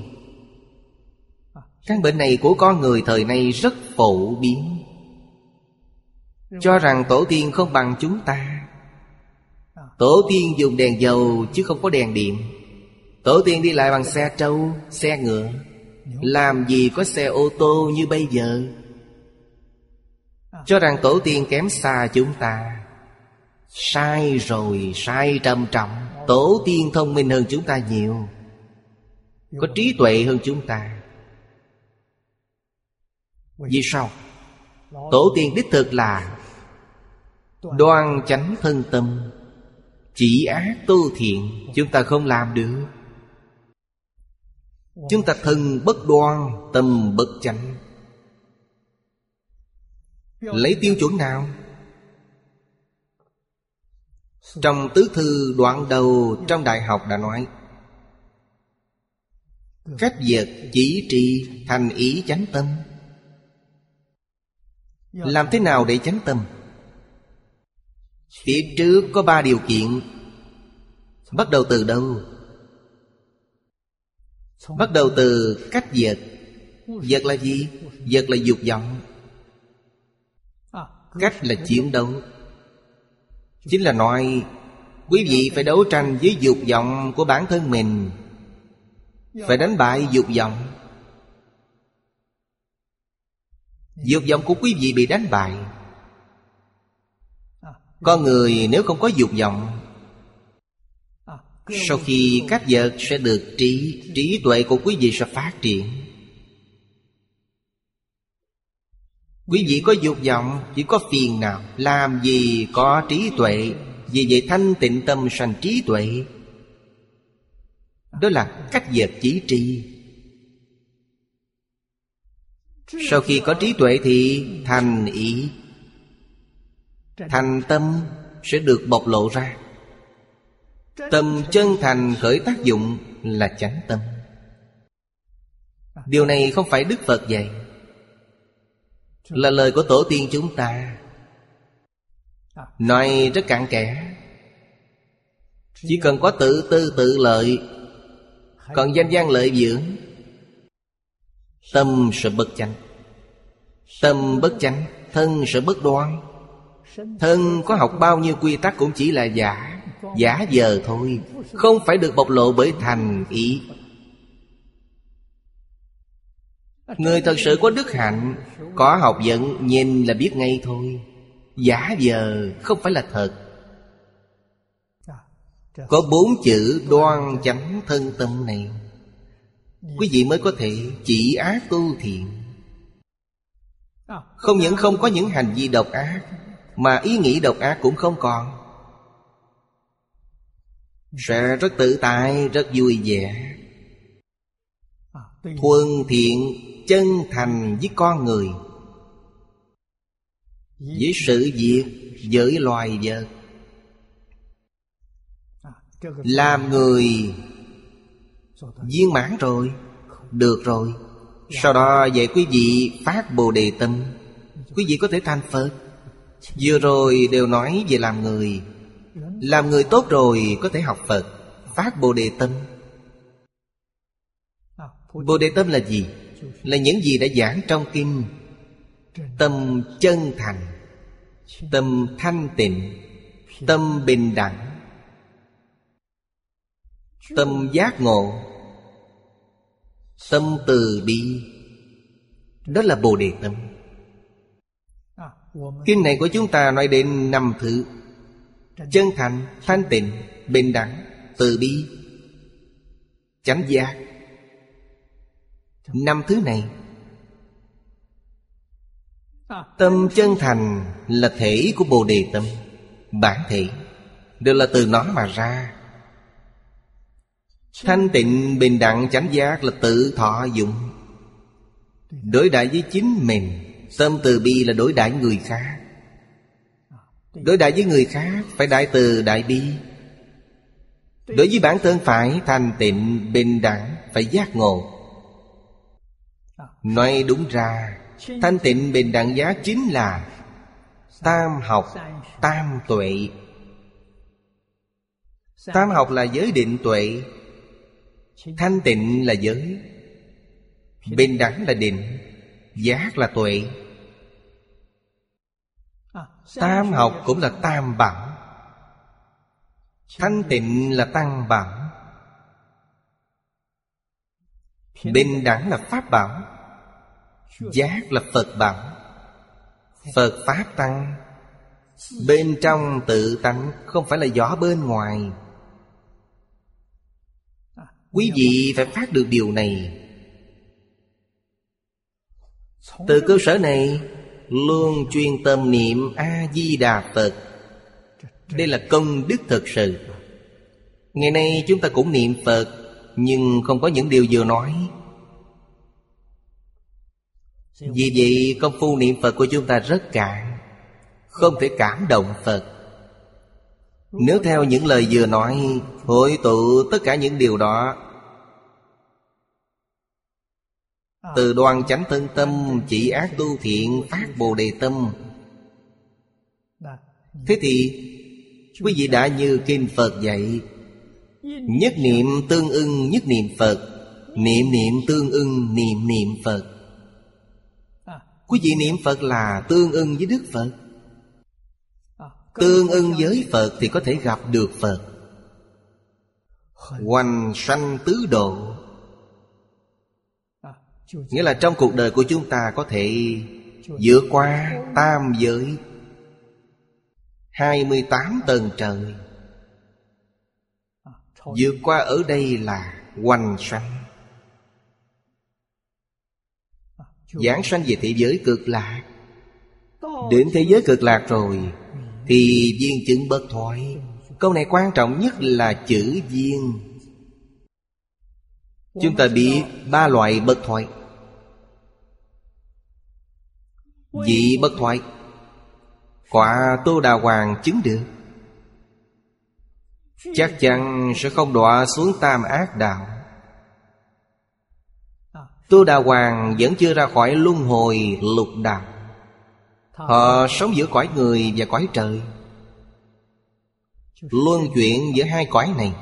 Căn bệnh này của con người thời nay rất phổ biến cho rằng tổ tiên không bằng chúng ta. Tổ tiên dùng đèn dầu chứ không có đèn điện. Tổ tiên đi lại bằng xe trâu, xe ngựa. Làm gì có xe ô tô như bây giờ? Cho rằng tổ tiên kém xa chúng ta. Sai rồi, sai trầm trọng. Tổ tiên thông minh hơn chúng ta nhiều. Có trí tuệ hơn chúng ta. Vì sao? Tổ tiên đích thực là Đoan chánh thân tâm, Chỉ ác tu thiện, Chúng ta không làm được. Chúng ta thân bất đoan, Tâm bất chánh. Lấy tiêu chuẩn nào? Trong tứ thư đoạn đầu Trong đại học đã nói, Cách vật chỉ trì thành ý chánh tâm. Làm thế nào để chánh tâm? Phía trước có ba điều kiện. Bắt đầu từ đâu? Bắt đầu từ cách vật Vật là gì? Vật là dục vọng. Cách là chiến đấu. Chính là nói, Quý vị phải đấu tranh với dục vọng của bản thân mình. Phải đánh bại dục vọng. Dục vọng của quý vị bị đánh bại. Con người nếu không có dục vọng, Sau khi cắt vật sẽ được trí Trí tuệ của quý vị sẽ phát triển. Quý vị có dục vọng, Chỉ có phiền nào. Làm gì có trí tuệ, Vì vậy thanh tịnh tâm sanh trí tuệ. Đó là cách vật chỉ tri Sau khi có trí tuệ thì thành ý. Thành tâm sẽ được bộc lộ ra. Tâm chân thành khởi tác dụng là chánh tâm. Điều này không phải Đức Phật dạy. Là lời của tổ tiên chúng ta. Nói rất cặn kẽ. Chỉ cần có tự tư tự lợi còn danh gian lợi dưỡng tâm sẽ bất chánh. Tâm bất chánh thân sẽ bất đoan thân có học bao nhiêu quy tắc cũng chỉ là giả giả giờ thôi, không phải được bộc lộ bởi thành ý. Người thật sự có đức hạnh, Có học vấn, nhìn là biết ngay thôi. Giả giờ không phải là thật. Có bốn chữ đoan chánh thân tâm này. Quý vị mới có thể chỉ ác tu thiện. Không những không có những hành vi độc ác mà ý nghĩ độc ác cũng không còn. Sẽ rất tự tại, rất vui vẻ. Thuần thiện chân thành với con người. Với sự việc với loài vật. Làm người viên mãn rồi được rồi. Sau đó vậy quý vị phát bồ đề tâm. Quý vị có thể thành phật vừa rồi đều nói về làm người. Làm người tốt rồi có thể học phật, phát bồ đề tâm. Bồ đề tâm là gì? Là những gì đã giảng trong kinh. Tâm chân thành, tâm thanh tịnh, tâm bình đẳng, tâm giác ngộ, tâm từ bi. Đó là bồ đề tâm kinh này của chúng ta nói đến năm thứ. Chân thành, thanh tịnh, bình đẳng, từ bi, chánh giác. Năm thứ này, tâm chân thành là thể của bồ đề tâm, bản thể, đều là từ nó mà ra. Thanh tịnh, bình đẳng, chánh giác là tự thọ dụng, đối đại với chính mình tâm từ bi là đối đãi người khác. Đối đãi với người khác phải đại từ đại bi. Đối với bản thân phải thanh tịnh, bình đẳng, phải giác ngộ. Nói đúng ra, Thanh tịnh, bình đẳng giá chính là Tam học, Tam tuệ. Tam học là giới định tuệ, Thanh tịnh là giới, Bình đẳng là định, Giác là tuệ. Tam học cũng là tam bảo Thanh tịnh là tăng bảo Bình đẳng là pháp bảo Giác là Phật bảo Phật Pháp Tăng. Bên trong tự tánh Không phải là gió bên ngoài. Quý vị phải phát được điều này. Từ cơ sở này Luôn chuyên tâm niệm A-di-đà Phật. Đây là công đức thực sự. Ngày nay chúng ta cũng niệm Phật, Nhưng không có những điều vừa nói. Vì vậy, công phu niệm Phật của chúng ta rất cạn, Không thể cảm động Phật. Nếu theo những lời vừa nói, Hội tụ tất cả những điều đó Từ đoan chánh thân tâm, Chỉ ác tu thiện, Phát bồ đề tâm. Thế thì, Quý vị đã như Kinh Phật dạy, Nhất niệm tương ưng, nhất niệm Phật, Niệm niệm tương ưng, niệm niệm Phật. Quý vị niệm Phật là tương ưng với Đức Phật. Tương ưng với Phật thì có thể gặp được Phật. Hoành sanh tứ độ. Nghĩa là trong cuộc đời của chúng ta có thể vượt qua tam giới. 28 tầng trời. Vượt qua ở đây là hoành sanh. Giảng sanh về thế giới cực lạc. Đến thế giới cực lạc rồi Thì viên chứng bất thoái. Câu này quan trọng nhất là chữ viên Chúng ta biết ba loại bất thoại. Vị bất thoại, Quả Tô Đà Hoàng chứng được. Chắc chắn sẽ không đọa xuống tam ác đạo. Tô Đà Hoàng vẫn chưa ra khỏi luân hồi lục đạo. Họ sống giữa cõi người và cõi trời. Luân chuyển giữa hai cõi này.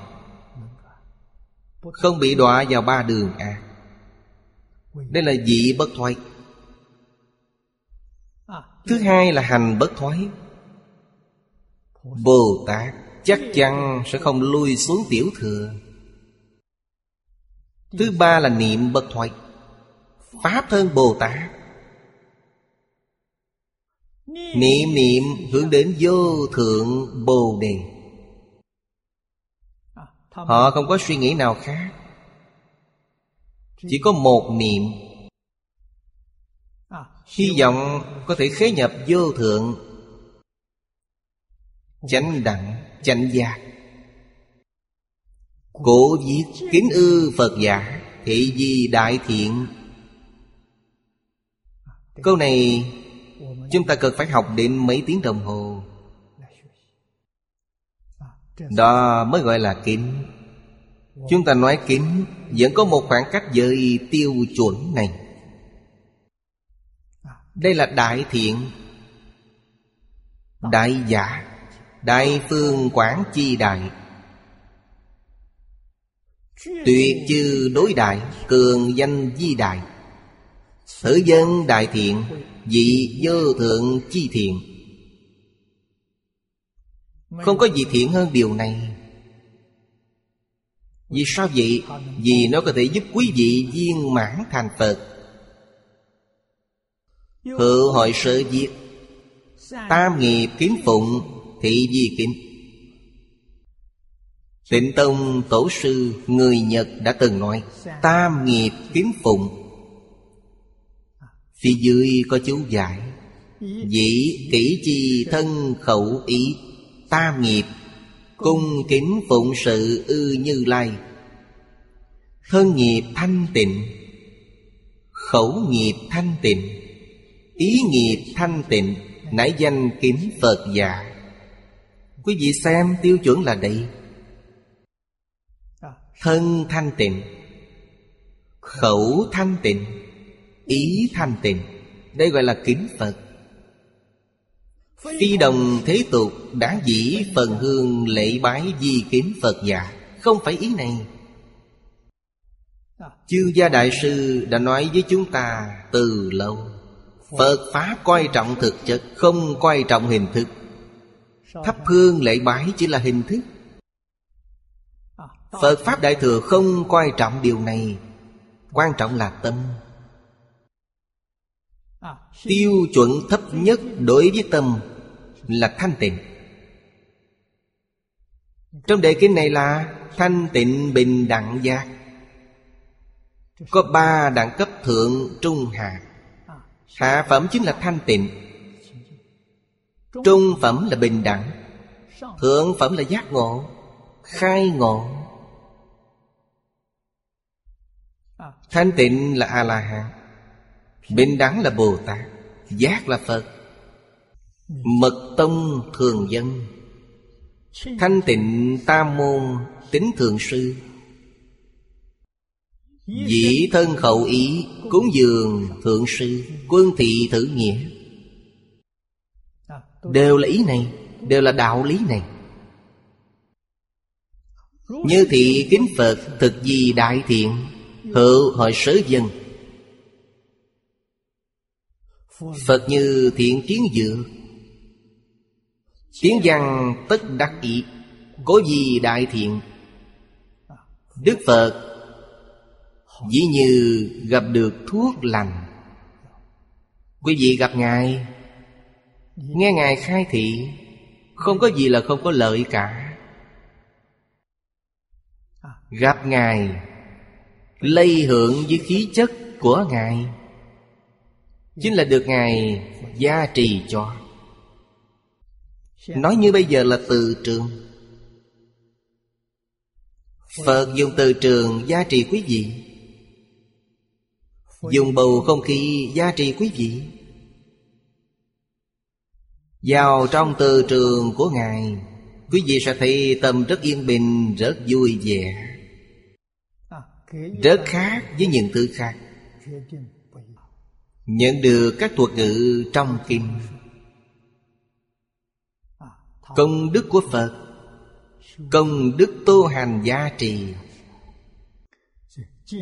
Không bị đọa vào ba đường ác Đây là vị bất thoái. Thứ hai là hành bất thoái. Bồ Tát chắc chắn sẽ không lui xuống tiểu thừa. Thứ ba là niệm bất thoái. Pháp thân Bồ Tát. Niệm niệm hướng đến vô thượng Bồ Đề. Họ không có suy nghĩ nào khác. Chỉ có một niệm. Hy vọng có thể khế nhập vô thượng. Chánh đẳng, chánh giác. Cổ viết kính ư Phật giả Thị di đại thiện. Câu này Chúng ta cần phải học đến mấy tiếng đồng hồ đó mới gọi là kính. Chúng ta nói kính, Vẫn có một khoảng cách giới tiêu chuẩn này. Đây là đại thiện, Đại giả, Đại phương quảng chi đại. Tuyệt chư đối đại, Cường danh di đại. Thử dân đại thiện dị vô thượng chi thiện. Không có gì thiện hơn điều này. Vì sao vậy? Vì nó có thể giúp quý vị viên mãn thành Phật. Hữu hội sự diệt Tam nghiệp kiến phụng, Thị di kiếm Tịnh Tông Tổ sư Người Nhật đã từng nói, Tam nghiệp kiến phụng. Phía dưới có chú giải, Dĩ kỹ chi thân khẩu ý. Tam nghiệp, Cung kính phụng sự ư như lai. Thân nghiệp thanh tịnh, Khẩu nghiệp thanh tịnh, Ý nghiệp thanh tịnh, Nãy danh kính Phật giả Quý vị xem tiêu chuẩn là đây. Thân thanh tịnh, Khẩu thanh tịnh, Ý thanh tịnh. Đây gọi là kính Phật. Phi đồng thế tục đã dĩ phần hương lễ bái di kiếm Phật giả. Không phải ý này. Chư gia đại sư đã nói với chúng ta từ lâu, Phật Pháp coi trọng thực chất, Không coi trọng hình thức. Thắp hương lễ bái chỉ là hình thức. Phật Pháp Đại Thừa không coi trọng điều này. Quan trọng là tâm. Tiêu chuẩn thấp nhất đối với tâm là thanh tịnh. Trong đề kinh này là Thanh tịnh bình đẳng giác. Có ba đẳng cấp thượng trung hạ. Hạ phẩm chính là thanh tịnh. Trung phẩm là bình đẳng. Thượng phẩm là giác ngộ. Khai ngộ. Thanh tịnh là A-la-hán Bình đẳng là Bồ Tát. Giác là Phật. Mật tông thường dân. Thanh tịnh tam môn tính thường sư. Dĩ thân khẩu ý Cúng dường thượng sư, Quân thị thử nghĩa. Đều là ý này, Đều là đạo lý này. Như thị kính Phật Thực gì đại thiện, Hữu hội sớ dân. Phật như thiện kiến dược Tiếng văn tất đắc ý Có gì đại thiện. Đức Phật, Dĩ như gặp được thuốc lành. Quý vị gặp Ngài, Nghe Ngài khai thị, Không có gì là không có lợi cả. Gặp Ngài, Lây hưởng với khí chất của Ngài, Chính là được Ngài gia trì cho. Nói như bây giờ là từ trường. Phật. Dùng từ trường gia trì quý vị. Dùng bầu không khí gia trì quý vị. Vào trong từ trường của Ngài Quý vị sẽ thấy tâm rất yên bình, rất vui vẻ. Rất khác với những thứ khác. Nhận được các thuật ngữ trong kinh Công đức của Phật. Công đức tu hành gia trì.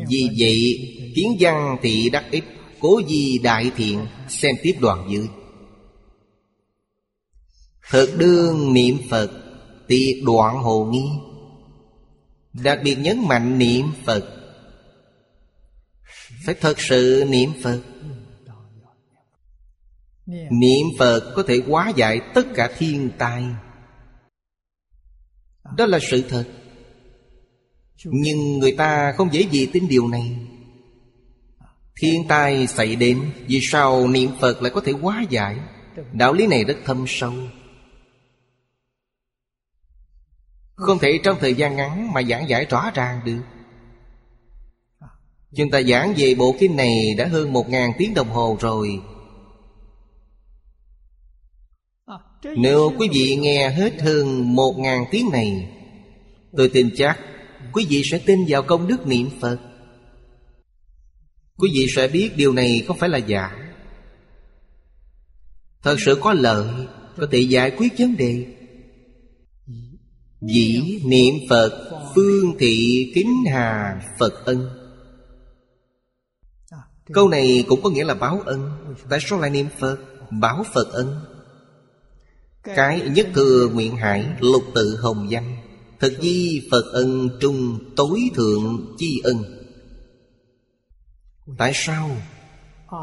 Vì vậy, kiến văn thị đắc ích Cố di đại thiện, Xem tiếp đoạn dưới. Thực đương niệm Phật tị đoạn hồ nghi. Đặc biệt nhấn mạnh niệm Phật. Phải thật sự niệm Phật. Niệm Phật có thể hóa giải tất cả thiên tai. Đó là sự thật. Nhưng người ta không dễ gì tin điều này. Thiên tai xảy đến Vì sao niệm Phật lại có thể hóa giải? Đạo lý này rất thâm sâu. Không thể trong thời gian ngắn mà giảng giải rõ ràng được. Chúng ta giảng về bộ kinh này đã hơn một ngàn tiếng đồng hồ rồi Nếu quý vị nghe hết hơn một ngàn tiếng này, Tôi tin chắc Quý vị sẽ tin vào công đức niệm Phật. Quý vị sẽ biết điều này không phải là giả. Thật sự có lợi, Có thể giải quyết vấn đề. Dĩ niệm Phật, Phương thị kính hà Phật ân. Câu này cũng có nghĩa là báo ân. Tại sao lại niệm Phật? Báo Phật ân cái nhất thừa nguyện hải lục tự hồng danh. Thực di Phật ân trung tối thượng chi ân. Tại sao?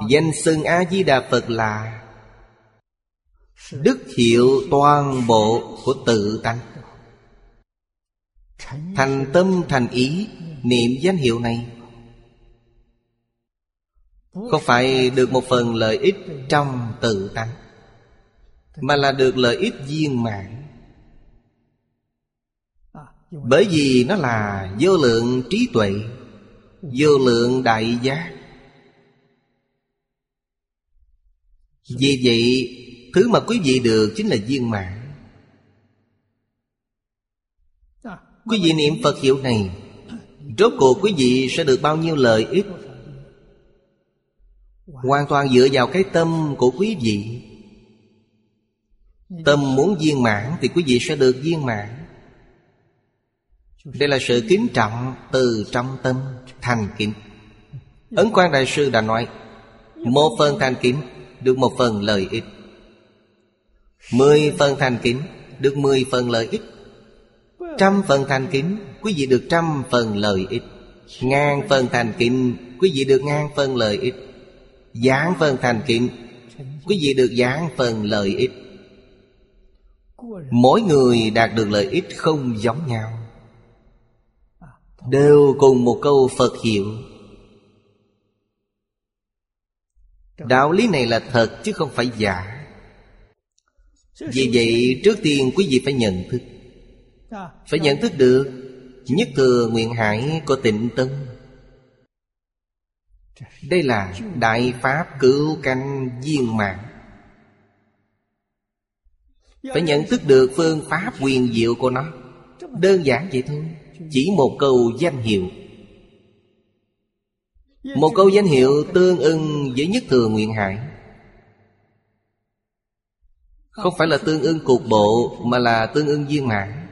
Danh xưng A-di-đà Phật là Đức hiệu toàn bộ của tự tánh. Thành tâm thành ý Niệm danh hiệu này. Không phải được một phần lợi ích trong tự tánh mà là được lợi ích viên mãn. Bởi vì nó là vô lượng trí tuệ, Vô lượng đại giác. Vì vậy, Thứ mà quý vị được chính là viên mãn. Quý vị niệm Phật hiệu này, Rốt cuộc quý vị sẽ được bao nhiêu lợi ích? Hoàn toàn dựa vào cái tâm của quý vị. Tâm muốn viên mãn thì quý vị sẽ được viên mãn. Đây là sự kính trọng từ trong tâm thành kính. Ấn quan Đại Sư đã nói Một phần thành kính được một phần lợi ích. Mười phần thành kính được mười phần lợi ích. Trăm phần thành kính quý vị được trăm phần lợi ích. Ngàn phần thành kính quý vị được ngàn phần lợi ích. Giảng phần thành kính quý vị được giảng phần lợi ích Mỗi người đạt được lợi ích không giống nhau. Đều cùng một câu Phật hiệu. Đạo lý này là thật chứ không phải giả. Vì vậy, trước tiên quý vị phải nhận thức. Phải nhận thức được, Nhất thừa nguyện hải của tịnh tâm. Đây là Đại Pháp cứu canh viên mạng phải nhận thức được phương pháp quyền diệu của nó. Đơn giản vậy thôi, Chỉ một câu danh hiệu. Một câu danh hiệu tương ưng với nhất thừa nguyện hải. Không phải là tương ưng cục bộ, Mà là tương ưng viên mãn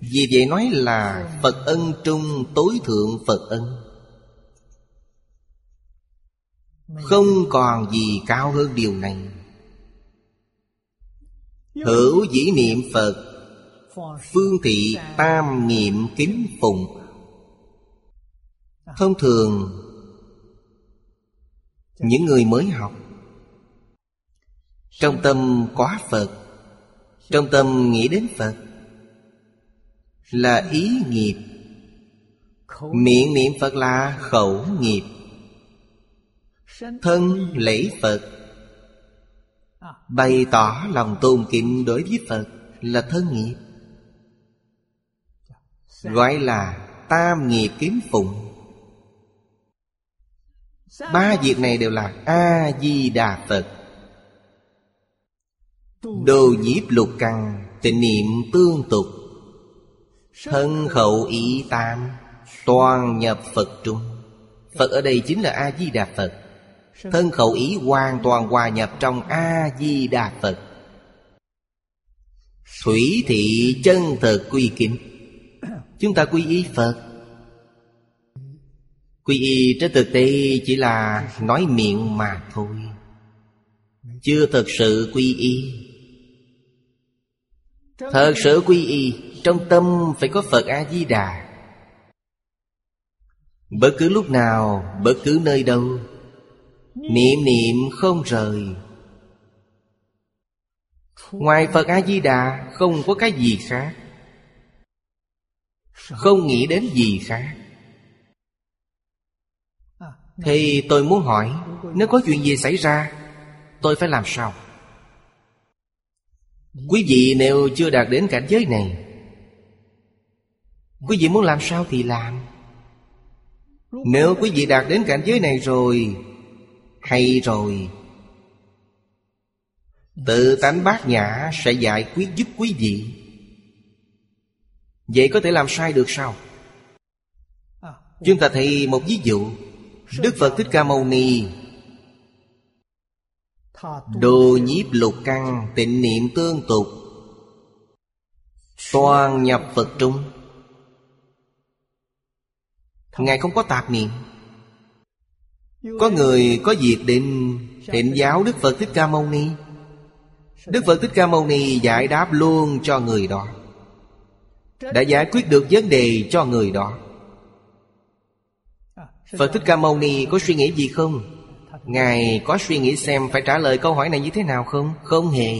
Vì vậy nói là Phật ân trung tối thượng Phật ân. Không còn gì cao hơn điều này. Hữu dĩ niệm Phật. Phương thị tam niệm kính phụng Thông thường, Những người mới học, Trong tâm có Phật, Trong tâm nghĩ đến Phật, Là ý nghiệp. Miệng niệm Phật là khẩu nghiệp. Thân lễ Phật. Bày tỏ lòng tôn kính đối với Phật Là thân nghiệp. Gọi là tam nghiệp kiếm phụng. Ba việc này đều là A-di-đà Phật. Đồ nhiếp lục căn Tịnh niệm tương tục. Thân khẩu ý tam, Toàn nhập Phật trung. Phật ở đây chính là A-di-đà Phật. Thân khẩu ý hoàn toàn hòa nhập trong A-di-đà Phật. Thủy thị chân thực quy kính. Chúng ta quy y Phật. Quy y trên thực tế chỉ là nói miệng mà thôi. Chưa thật sự quy y. Thật sự quy y, Trong tâm phải có Phật A-di-đà Bất cứ lúc nào, Bất cứ nơi đâu Niệm niệm không rời. Ngoài Phật A-di-đà, Không có cái gì khác. Không nghĩ đến gì khác. Thì tôi muốn hỏi, Nếu có chuyện gì xảy ra, Tôi phải làm sao? Quý vị nếu chưa đạt đến cảnh giới này, Quý vị muốn làm sao thì làm. Nếu quý vị đạt đến cảnh giới này rồi hay rồi. Tự tánh bát nhã sẽ giải quyết giúp quý vị. Vậy có thể làm sai được sao? Chúng ta thấy một ví dụ. Đức Phật Thích Ca Mâu Ni. Đồ nhiếp lục căn, tịnh niệm tương tục. Toàn nhập Phật trung. Ngài không có tạp niệm. Có người có việc định Thịnh giáo Đức Phật Thích Ca Mâu Ni. Đức Phật Thích Ca Mâu Ni giải đáp luôn cho người đó. Đã giải quyết được vấn đề cho người đó. Phật Thích Ca Mâu Ni có suy nghĩ gì không? Ngài có suy nghĩ xem phải trả lời câu hỏi này như thế nào không? Không hề.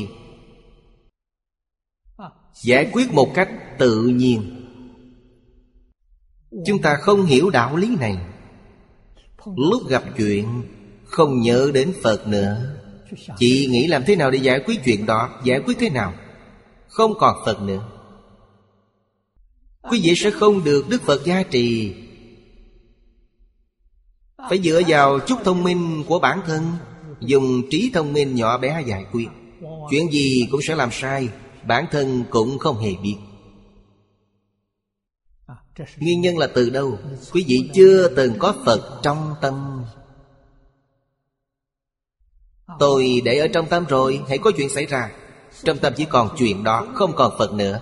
Giải quyết một cách tự nhiên. Chúng ta không hiểu đạo lý này. Lúc gặp chuyện Không nhớ đến Phật nữa. Chị nghĩ làm thế nào để giải quyết chuyện đó Giải quyết thế nào? Không còn Phật nữa. Quý vị sẽ không được Đức Phật gia trì. Phải dựa vào chút thông minh của bản thân Dùng trí thông minh nhỏ bé giải quyết. Chuyện gì cũng sẽ làm sai Bản thân cũng không hề biết Nguyên nhân là từ đâu? Quý vị chưa từng có Phật trong tâm. Tôi để ở trong tâm rồi, Hãy có chuyện xảy ra. Trong tâm chỉ còn chuyện đó, Không còn Phật nữa.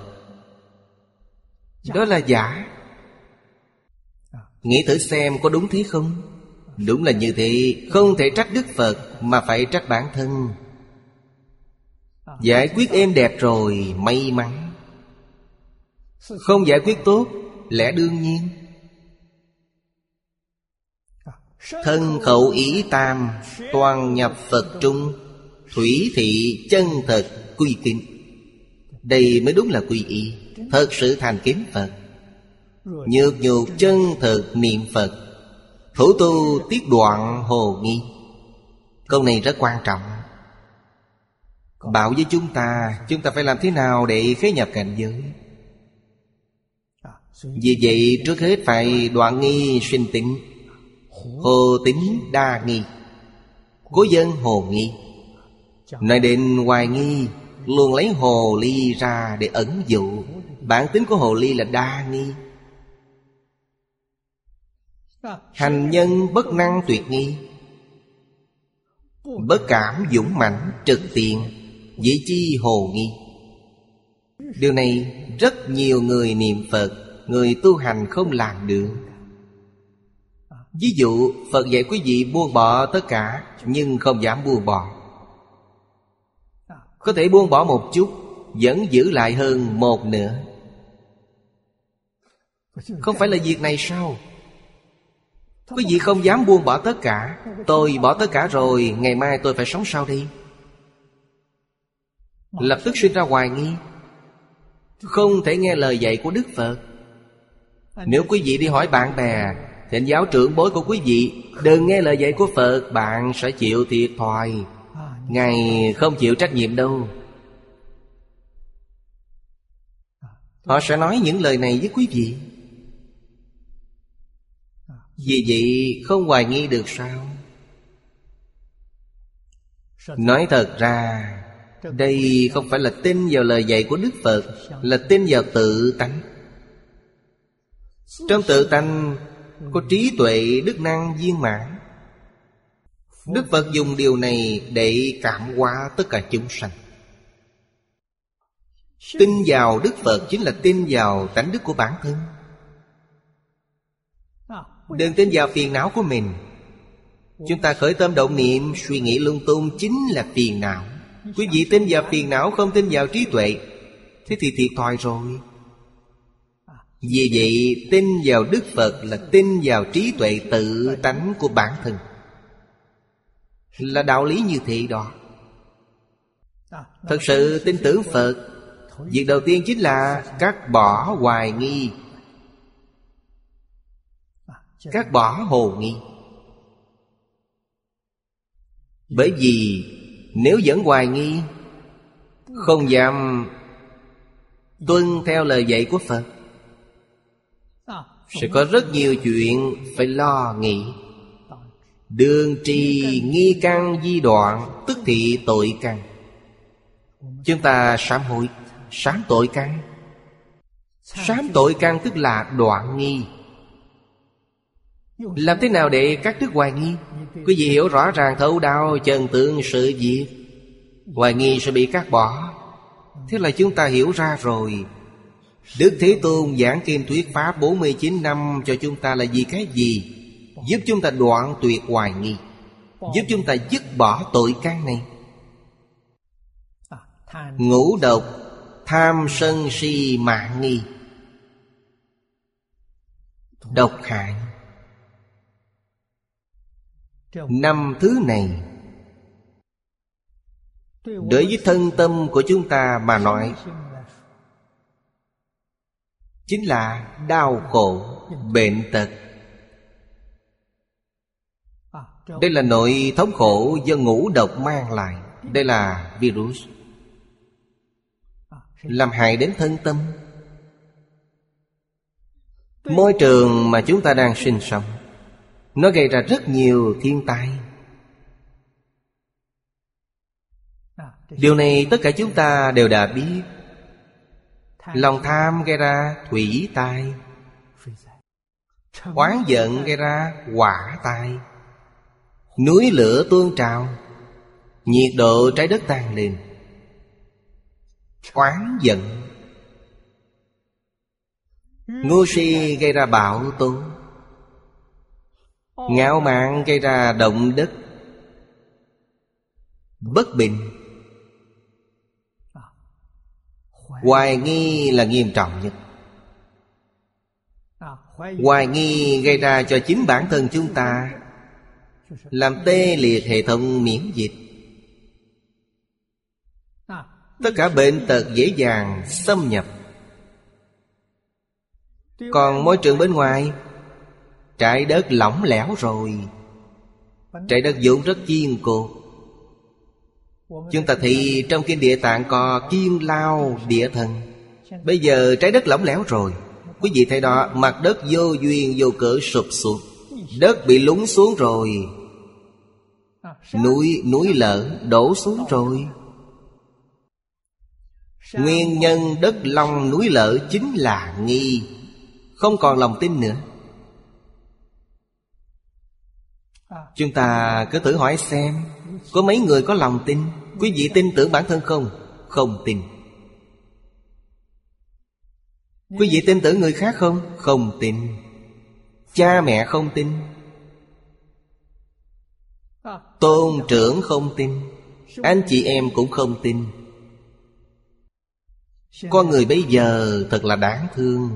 Đó là giả. Nghĩ thử xem có đúng thế không? Đúng là như thế, Không thể trách Đức Phật, Mà phải trách bản thân. Giải quyết êm đẹp rồi, May mắn. Không giải quyết tốt Lẽ đương nhiên. Thân khẩu ý tam Toàn nhập Phật trung Thủy thị chân thật quy kính. Đây mới đúng là quy y Thật sự thành kính Phật. Nhược nhục chân thật niệm Phật Thủ tu tiết đoạn hồ nghi. Câu này rất quan trọng. Bảo với chúng ta Chúng ta phải làm thế nào để khế nhập cảnh giới vì vậy, trước hết phải đoạn nghi sinh tính. Hồ tính đa nghi. Cố dân hồ nghi. Nói đến hoài nghi, Luôn lấy hồ ly ra để ẩn dụ. Bản tính của hồ ly là đa nghi. Hành nhân bất năng tuyệt nghi. Bất cảm dũng mãnh trực tiện Dĩ chi hồ nghi. Điều này rất nhiều người niệm Phật. Người tu hành không làm được Ví dụ, Phật dạy quý vị buông bỏ tất cả, Nhưng không dám buông bỏ. Có thể buông bỏ một chút, Vẫn giữ lại hơn một nửa. Không phải là việc này sao? Quý vị không dám buông bỏ tất cả. Tôi bỏ tất cả rồi, Ngày mai tôi phải sống sao đi Lập tức sinh ra hoài nghi. Không thể nghe lời dạy của Đức Phật. Nếu quý vị đi hỏi bạn bè Thịnh giáo trưởng bối của quý vị, Đừng nghe lời dạy của Phật, Bạn sẽ chịu thiệt thòi. Ngài không chịu trách nhiệm đâu. Họ sẽ nói những lời này với quý vị. Vì vậy, không hoài nghi được sao? Nói thật ra, Đây không phải là tin vào lời dạy của Đức Phật, Là tin vào tự tánh. Trong tự tánh, Có trí tuệ đức năng viên mãn. Đức Phật dùng điều này để cảm hóa tất cả chúng sanh. Tin vào Đức Phật chính là tin vào tánh đức của bản thân. Đừng tin vào phiền não của mình. Chúng ta khởi tâm động niệm, Suy nghĩ lung tung chính là phiền não. Quý vị tin vào phiền não Không tin vào trí tuệ, Thế thì thiệt thòi rồi. Vì vậy, tin vào Đức Phật Là tin vào trí tuệ tự tánh của bản thân. Là đạo lý như thế đó. Thật sự tin tưởng Phật, Việc đầu tiên chính là Cắt bỏ hoài nghi. Cắt bỏ hồ nghi. Bởi vì nếu vẫn hoài nghi, Không dám Tuân theo lời dạy của Phật sẽ có rất nhiều chuyện Phải lo nghĩ. Đường trì nghi căn di đoạn, Tức thị tội căn. Chúng ta sám hối, Sám tội căn. Sám tội căn tức là đoạn nghi. Làm thế nào để các đứt hoài nghi? Quý vị hiểu rõ ràng thấu đáo chân tướng sự việc. Hoài nghi sẽ bị cắt bỏ. Thế là chúng ta hiểu ra rồi. Đức Thế Tôn giảng kim thuyết Pháp 49 năm cho chúng ta là vì cái gì? Giúp chúng ta đoạn tuyệt hoài nghi. Giúp chúng ta dứt bỏ tội căn này. Ngũ độc, Tham sân si mạng nghi. Độc hại. Năm thứ này, Đối với thân tâm của chúng ta mà nói Chính là đau khổ, bệnh tật. Đây là nội thống khổ do ngũ độc mang lại. Đây là virus. Làm hại đến thân tâm. Môi trường mà chúng ta đang sinh sống Nó gây ra rất nhiều thiên tai. Điều này tất cả chúng ta đều đã biết. Lòng tham gây ra thủy tai. Oán giận gây ra quả tai. Núi lửa tuôn trào Nhiệt độ trái đất tăng lên. Oán giận. Ngu si gây ra bạo tố. Ngạo mạn gây ra động đất. Bất bình Hoài nghi là nghiêm trọng nhất. Hoài nghi gây ra cho chính bản thân chúng ta Làm tê liệt hệ thống miễn dịch. Tất cả bệnh tật dễ dàng xâm nhập. Còn môi trường bên ngoài Trái đất lỏng lẻo rồi. Trái đất vốn rất kiên cố. Chúng ta thì trong kinh địa tạng có kiên lao địa thần. Bây giờ trái đất lỏng lẻo rồi. Quý vị thấy đó, mặt đất vô duyên, vô cỡ sụp xuống. Đất bị lún xuống rồi. Núi núi lở đổ xuống rồi. Nguyên nhân đất long núi lở chính là nghi. Không còn lòng tin nữa. Chúng ta cứ thử hỏi xem, Có mấy người có lòng tin? Quý vị tin tưởng bản thân không? Không tin. Quý vị tin tưởng người khác không? Không tin. Cha mẹ không tin. Tôn trưởng không tin. Anh chị em cũng không tin. Con người bây giờ thật là đáng thương.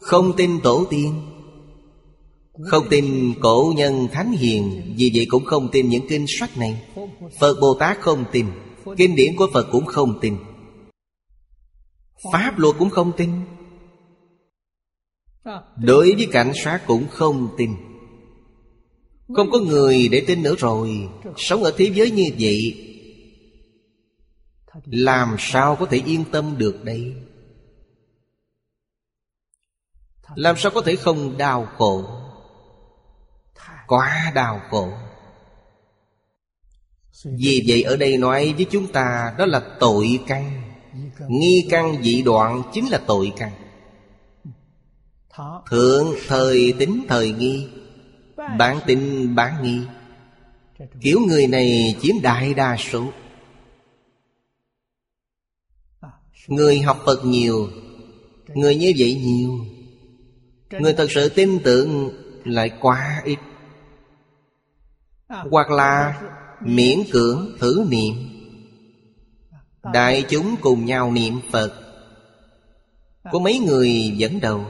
Không tin tổ tiên. Không tin cổ nhân thánh hiền, Vì vậy cũng không tin những kinh sách này. Phật Bồ Tát không tin, Kinh điển của Phật cũng không tin. Pháp luật cũng không tin. Đối với cảnh sát cũng không tin. Không có người để tin nữa rồi, Sống ở thế giới như vậy, Làm sao có thể yên tâm được đây? Làm sao có thể không đau khổ? Quá đau khổ. Vì vậy ở đây nói với chúng ta Đó là tội căn. Nghi căn dị đoạn chính là tội căn. Thượng thời tính thời nghi, Bản tính bản nghi. Kiểu người này chiếm đại đa số. Người học Phật nhiều, Người như vậy nhiều. Người thật sự tin tưởng lại quá ít. Hoặc là miễn cưỡng thử niệm. Đại chúng cùng nhau niệm Phật. Có mấy người dẫn đầu?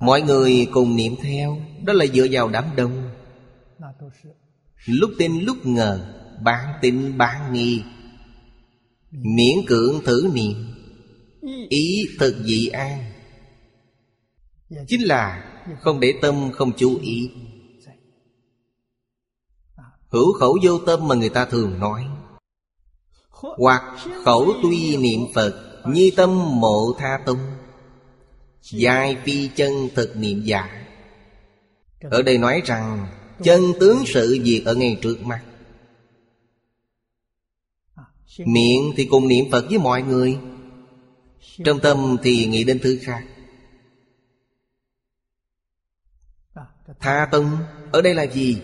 Mọi người cùng niệm theo, Đó là dựa vào đám đông. Lúc tin, lúc ngờ, Bán tin, bán nghi. Miễn cưỡng thử niệm. Ý thực dị an. Chính là không để tâm không chú ý. Hữu khẩu vô tâm mà người ta thường nói. Hoặc khẩu tuy niệm Phật Như tâm mộ tha tung. Giai phi chân thực niệm giả. Ở đây nói rằng, Chân tướng sự việc ở ngay trước mắt. Miệng thì cùng niệm Phật với mọi người. Trong tâm thì nghĩ đến thứ khác. Tha tâm ở đây là gì?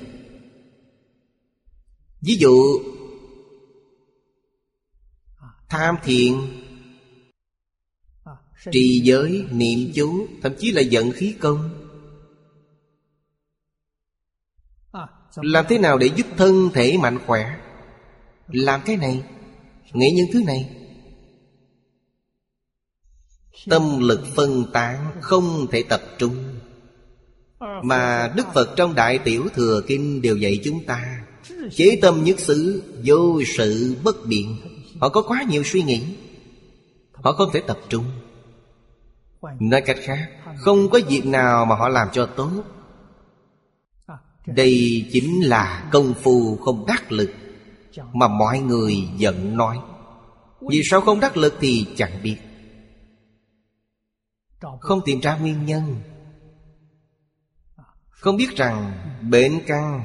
Ví dụ Tham thiện Trì giới, niệm chú Thậm chí là giận khí công. Làm thế nào để giúp thân thể mạnh khỏe? Làm cái này Nghĩ những thứ này. Tâm lực phân tán Không thể tập trung. Mà Đức Phật trong Đại Tiểu Thừa Kinh Đều dạy chúng ta Chế tâm nhất xứ, Vô sự bất biện. Họ có quá nhiều suy nghĩ. Họ không thể tập trung. Nói cách khác, Không có việc nào mà họ làm cho tốt. Đây chính là công phu không đắc lực Mà mọi người giận nói. Vì sao không đắc lực thì chẳng biết. Không tìm ra nguyên nhân. Không biết rằng bệnh căn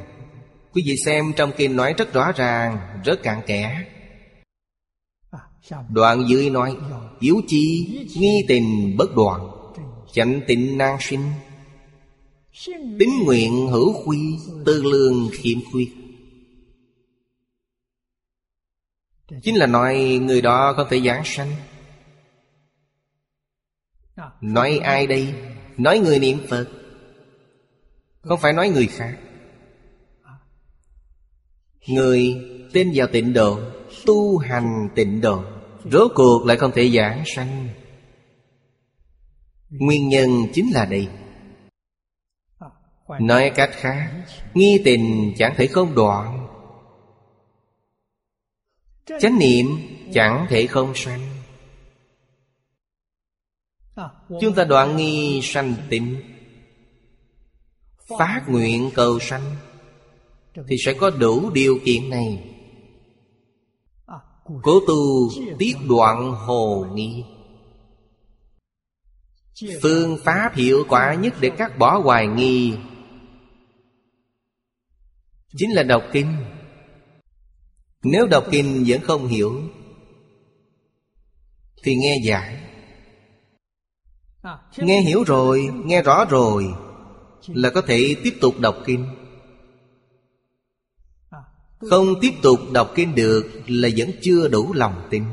Quý vị xem trong kinh nói rất rõ ràng, Rất cạn kẽ. Đoạn dưới nói, Yếu chi, nghi tình bất đoạn, Chánh tịnh nan sinh. Tính nguyện hữu khuy, Tư lương khiêm khuyết. Chính là nói người đó không thể giảng sanh. Nói ai đây? Nói người niệm Phật. Không phải nói người khác. Người tin vào tịnh độ, Tu hành tịnh độ, Rốt cuộc lại không thể giảng sanh. Nguyên nhân chính là đây. Nói cách khác, Nghi tình chẳng thể không đoạn. Chánh niệm chẳng thể không sanh. Chúng ta đoạn nghi sanh tịnh, Phát nguyện cầu sanh. Thì sẽ có đủ điều kiện này. Cố tu tiết đoạn hồ nghi. Phương pháp hiệu quả nhất để cắt bỏ hoài nghi Chính là đọc kinh. Nếu đọc kinh vẫn không hiểu Thì nghe giải. Nghe hiểu rồi, nghe rõ rồi Là có thể tiếp tục đọc kinh không tiếp tục đọc kinh được Là vẫn chưa đủ lòng tin.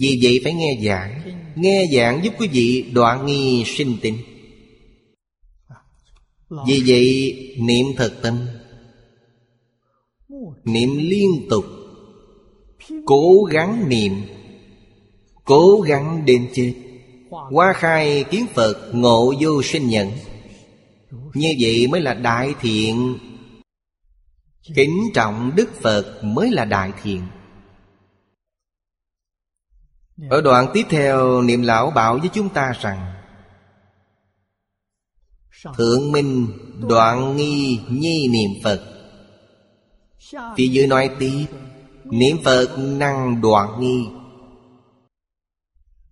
Vì vậy phải nghe giảng. Nghe giảng giúp quý vị đoạn nghi sinh tin. Vì vậy niệm thật tâm. Niệm liên tục. Cố gắng niệm. Cố gắng đến chết. Hoa khai kiến Phật ngộ vô sinh nhận Như vậy mới là đại thiện Kính trọng Đức Phật mới là đại thiện. Ở đoạn tiếp theo Niệm Lão bảo với chúng ta rằng Thượng Minh đoạn nghi nhi niệm Phật. Phía dưới nói tiếp Niệm Phật năng đoạn nghi.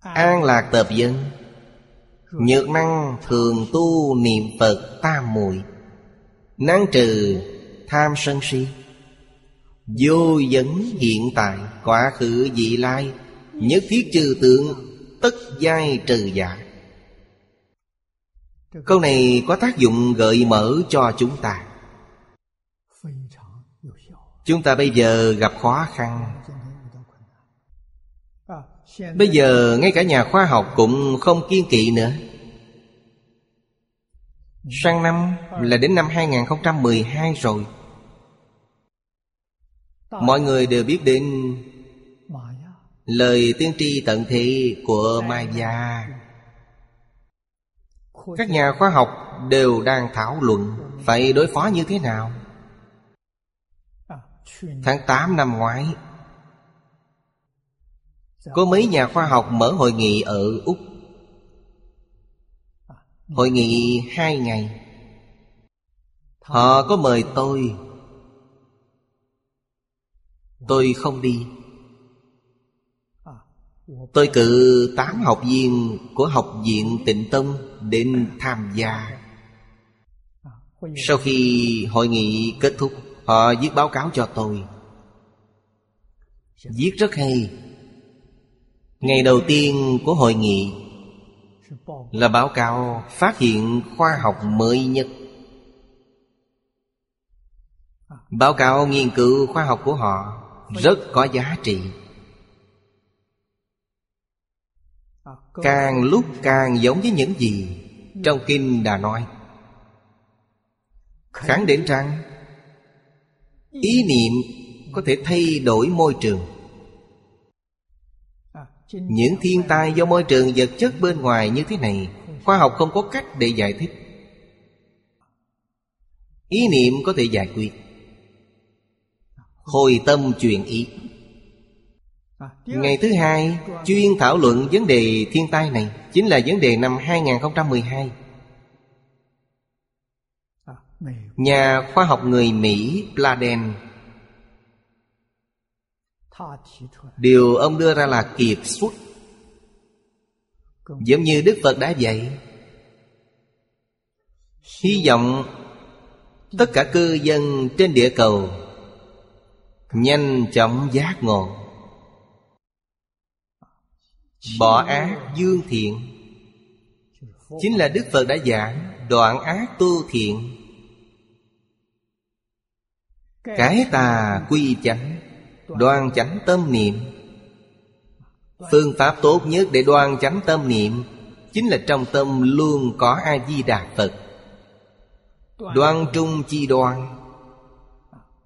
An lạc tập dân. Nhược năng thường tu niệm Phật tam muội. Năng trừ tham sân si. Vô dẫn hiện tại Quá khứ vị lai, Nhất thiết trừ tượng Tất giai trừ giả. Câu này có tác dụng gợi mở cho chúng ta. Chúng ta bây giờ gặp khó khăn. Bây giờ ngay cả nhà khoa học cũng không kiên kỵ nữa. Sang năm là đến năm 2012 rồi. Mọi người đều biết đến Lời tiên tri tận thị của Maya. Các nhà khoa học đều đang thảo luận Phải đối phó như thế nào. Tháng 8 năm ngoái có mấy nhà khoa học mở hội nghị ở Úc. Hội nghị hai ngày. Họ có mời tôi Tôi không đi. Tôi cử tám học viên của học viện Tịnh tâm đến tham gia. Sau khi hội nghị kết thúc, Họ viết báo cáo cho tôi. Viết rất hay. Ngày đầu tiên của hội nghị Là báo cáo phát hiện khoa học mới nhất. Báo cáo nghiên cứu khoa học của họ. Rất có giá trị. Càng lúc càng giống với những gì Trong Kinh đã nói. Khẳng định rằng Ý niệm có thể thay đổi môi trường. Những thiên tai do môi trường vật chất bên ngoài như thế này Khoa học không có cách để giải thích. Ý niệm có thể giải quyết Hồi tâm chuyện ý. Ngày thứ hai, Chuyên thảo luận vấn đề thiên tai này Chính là vấn đề năm 2012 Nhà khoa học người Mỹ Pladen Điều ông đưa ra là kiệt xuất. Giống như Đức Phật đã dạy, Hy vọng Tất cả cư dân trên địa cầu Nhanh chóng giác ngộ. Bỏ ác dương thiện. Chính là Đức Phật đã giảng, Đoạn ác tu thiện. Cái tà quy chánh, Đoan chánh tâm niệm. Phương pháp tốt nhất để đoan chánh tâm niệm Chính là trong tâm luôn có A-di-đà Phật. Đoan trung chi đoan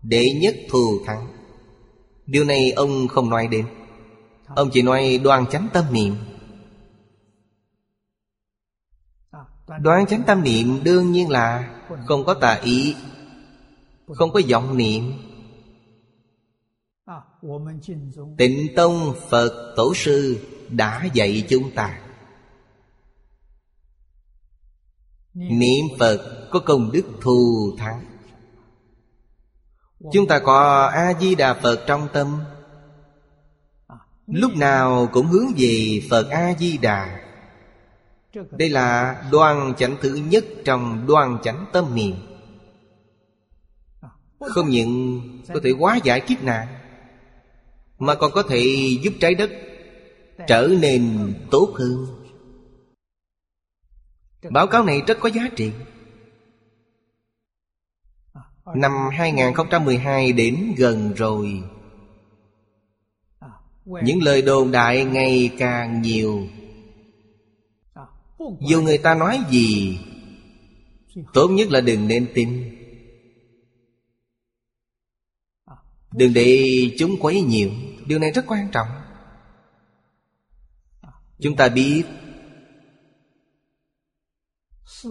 Đệ nhất thù thắng. Điều này ông không nói đến. Ông chỉ nói đoan chánh tâm niệm. Đoan chánh tâm niệm đương nhiên là Không có tà ý, Không có vọng niệm. Tịnh Tông Phật Tổ Sư đã dạy chúng ta. Niệm Phật có công đức thù thắng. Chúng ta có A-di-đà Phật trong tâm. Lúc nào cũng hướng về Phật A-di-đà. Đây là đoan chánh thứ nhất trong đoan chánh tâm niệm. Không những có thể hóa giải kiếp nạn Mà còn có thể giúp trái đất Trở nên tốt hơn. Báo cáo này rất có giá trị Năm 2012 đến gần rồi. Những lời đồn đại ngày càng nhiều. Dù người ta nói gì, Tốt nhất là đừng nên tin. Đừng để chúng quấy nhiều Điều này rất quan trọng. Chúng ta biết,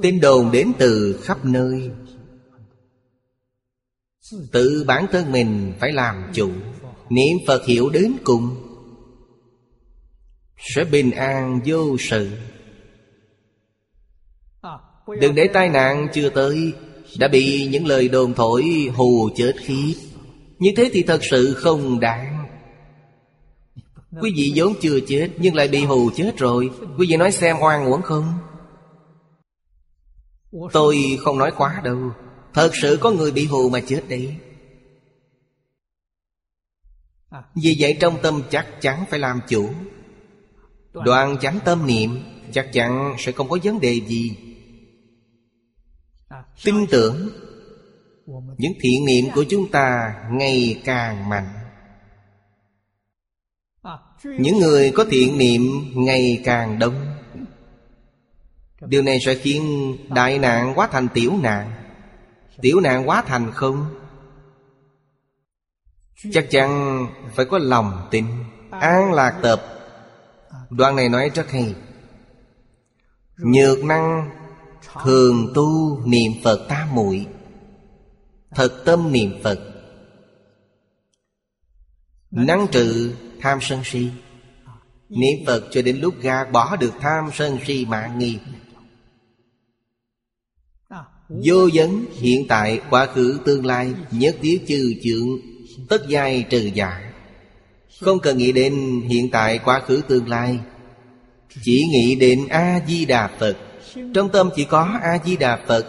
Tin đồn đến từ khắp nơi. Tự bản thân mình phải làm chủ. Niệm Phật hiểu đến cùng. Sẽ bình an vô sự. Đừng để tai nạn chưa tới, Đã bị những lời đồn thổi hù chết khiếp Như thế thì thật sự không đáng. Quý vị vốn chưa chết, Nhưng lại bị hù chết rồi. Quý vị nói xem oan uổng không? Tôi không nói quá đâu. Thật sự có người bị hù mà chết đấy Vì vậy trong tâm chắc chắn phải làm chủ. Đoạn chánh tâm niệm Chắc chắn sẽ không có vấn đề gì. Tin tưởng, Những thiện niệm của chúng ta ngày càng mạnh. Những người có thiện niệm ngày càng đông. Điều này sẽ khiến đại nạn quá thành tiểu nạn. Tiểu nạn quá thành không? Chắc chắn phải có lòng tin. An lạc tập. Đoạn này nói rất hay. Nhược năng Thường tu niệm Phật tam muội. Thật tâm niệm Phật. Năng trừ tham sân si. Niệm Phật cho đến lúc gạt bỏ được tham sân si mạng nghiệp Vô vấn hiện tại quá khứ tương lai Nhất thiết trừ chượng Tất giai trừ giả Không cần nghĩ đến hiện tại quá khứ tương lai, Chỉ nghĩ đến A-di-đà Phật. Trong tâm chỉ có A-di-đà Phật.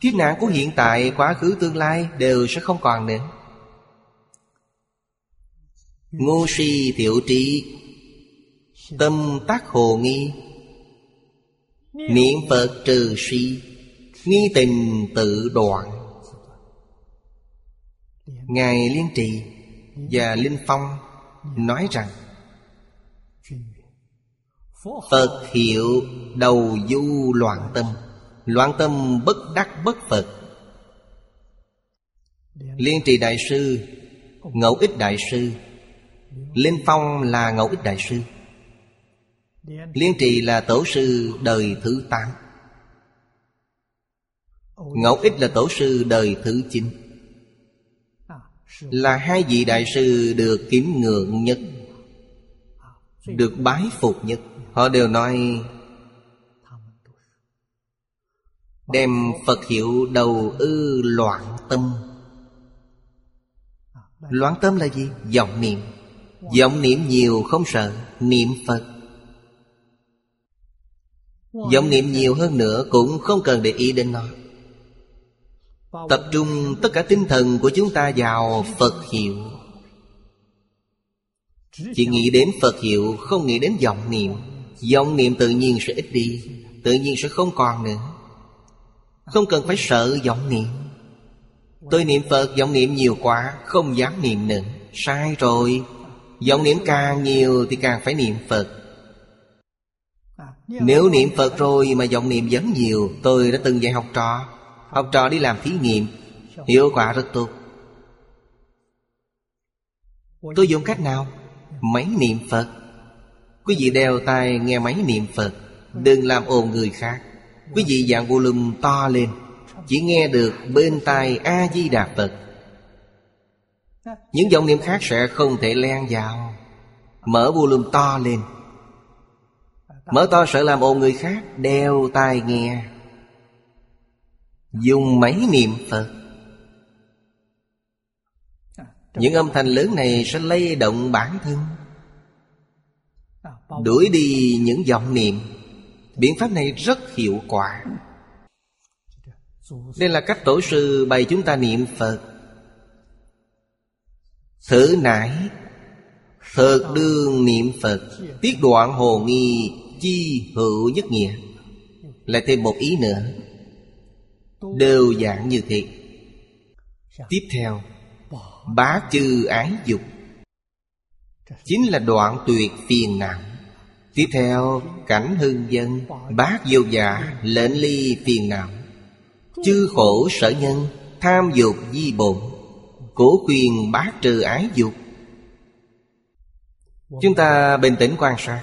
Kiếp nạn của hiện tại, quá khứ tương lai Đều sẽ không còn nữa. Ngu si thiệu trí, Tâm tác hồ nghi Niệm Phật trừ suy Nghi tình tự đoạn. Ngài Liên Trì và Linh Phong nói rằng, Phật hiệu đầu du loạn tâm Loạn tâm bất đắc bất Phật. Liên trì đại sư, Ngẫu ích đại sư, Linh Phong là ngẫu ích đại sư. Liên trì là tổ sư đời thứ tám. Ngẫu ích là tổ sư đời thứ chín. Là hai vị đại sư được kính ngưỡng nhất, Được bái phục nhất. Họ đều nói, Đem Phật hiệu đầu ư loạn tâm. Loạn tâm là gì? Vọng niệm. Vọng niệm nhiều không sợ, Niệm Phật. Vọng niệm nhiều hơn nữa Cũng không cần để ý đến nó. Tập trung tất cả tinh thần của chúng ta vào Phật hiệu. Chỉ nghĩ đến Phật hiệu, Không nghĩ đến vọng niệm. Vọng niệm tự nhiên sẽ ít đi, Tự nhiên sẽ không còn nữa. Không cần phải sợ vọng niệm. Tôi niệm Phật, vọng niệm nhiều quá, Không dám niệm nữa. Sai rồi. Vọng niệm càng nhiều thì càng phải niệm Phật. Nếu niệm Phật rồi mà vọng niệm vẫn nhiều Tôi đã từng dạy học trò. Học trò đi làm thí nghiệm Hiệu quả rất tốt. Tôi dùng cách nào? Máy niệm Phật. Quý vị đeo tai nghe máy niệm Phật Đừng làm ồn người khác. Quý vị dạng volume to lên Chỉ nghe được bên tai A-di-đà Phật. Những dòng niệm khác sẽ không thể len vào. Mở volume to lên Mở to sợ làm ồn người khác, Đeo tai nghe. Dùng máy niệm Phật. Những âm thanh lớn này sẽ lay động bản thân. Đuổi đi những vọng niệm. Biện pháp này rất hiệu quả. Đây là cách tổ sư bày chúng ta niệm Phật. Thử nải Thật đương niệm Phật. Tiết đoạn hồ nghi chi hữu nhất nghĩa. Lại thêm một ý nữa. Đều dạng như thế. Tiếp theo, Bá chư ái dục. Chính là đoạn tuyệt phiền não. Tiếp theo, cảnh hưng dân, bác vô giả lệnh ly phiền não. Chư khổ sở nhân, Tham dục di bổn. Cổ quyền bá trừ ái dục. Chúng ta bình tĩnh quan sát.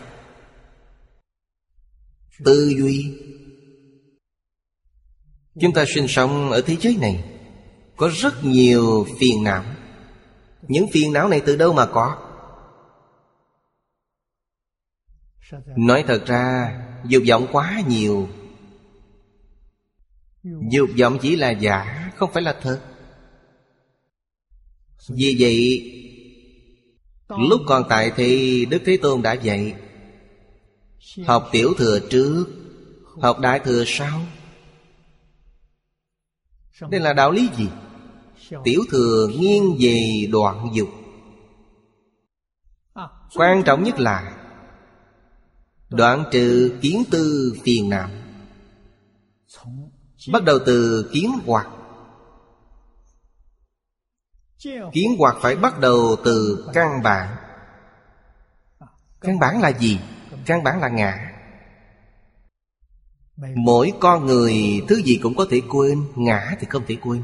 Tư duy. Chúng ta sinh sống ở thế giới này, Có rất nhiều phiền não. Những phiền não này từ đâu mà có? Nói thật ra, Dục vọng quá nhiều. Dục vọng chỉ là giả, Không phải là thật. Vì vậy, Lúc còn tại thì Đức Thế Tôn đã dạy Học tiểu thừa trước, Học đại thừa sau. Đây là đạo lý gì? Tiểu thừa nghiêng về đoạn dục. Quan trọng nhất là Đoạn trừ kiến tư phiền não. Bắt đầu từ kiến hoạt. Kiến hoạt phải bắt đầu từ căn bản. Căn bản là gì? Căn bản là ngã Mỗi con người thứ gì cũng có thể quên Ngã thì không thể quên.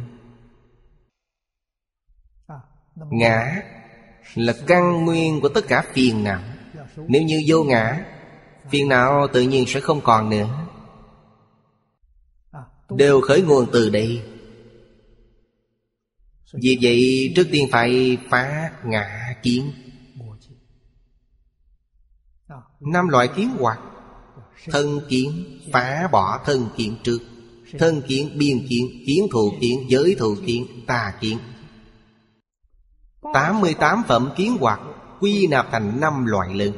Ngã là căn nguyên của tất cả phiền não. Nếu như vô ngã Phiền não tự nhiên sẽ không còn nữa. Đều khởi nguồn từ đây. Vì vậy trước tiên phải phá ngã kiến Năm loại kiến hoạt Thân kiến, phá bỏ thân kiến trước. Thân kiến, biên kiến Kiến thù kiến, giới thù kiến, Tà kiến. 88 phẩm kiến hoạt Quy nạp thành năm loại lớn.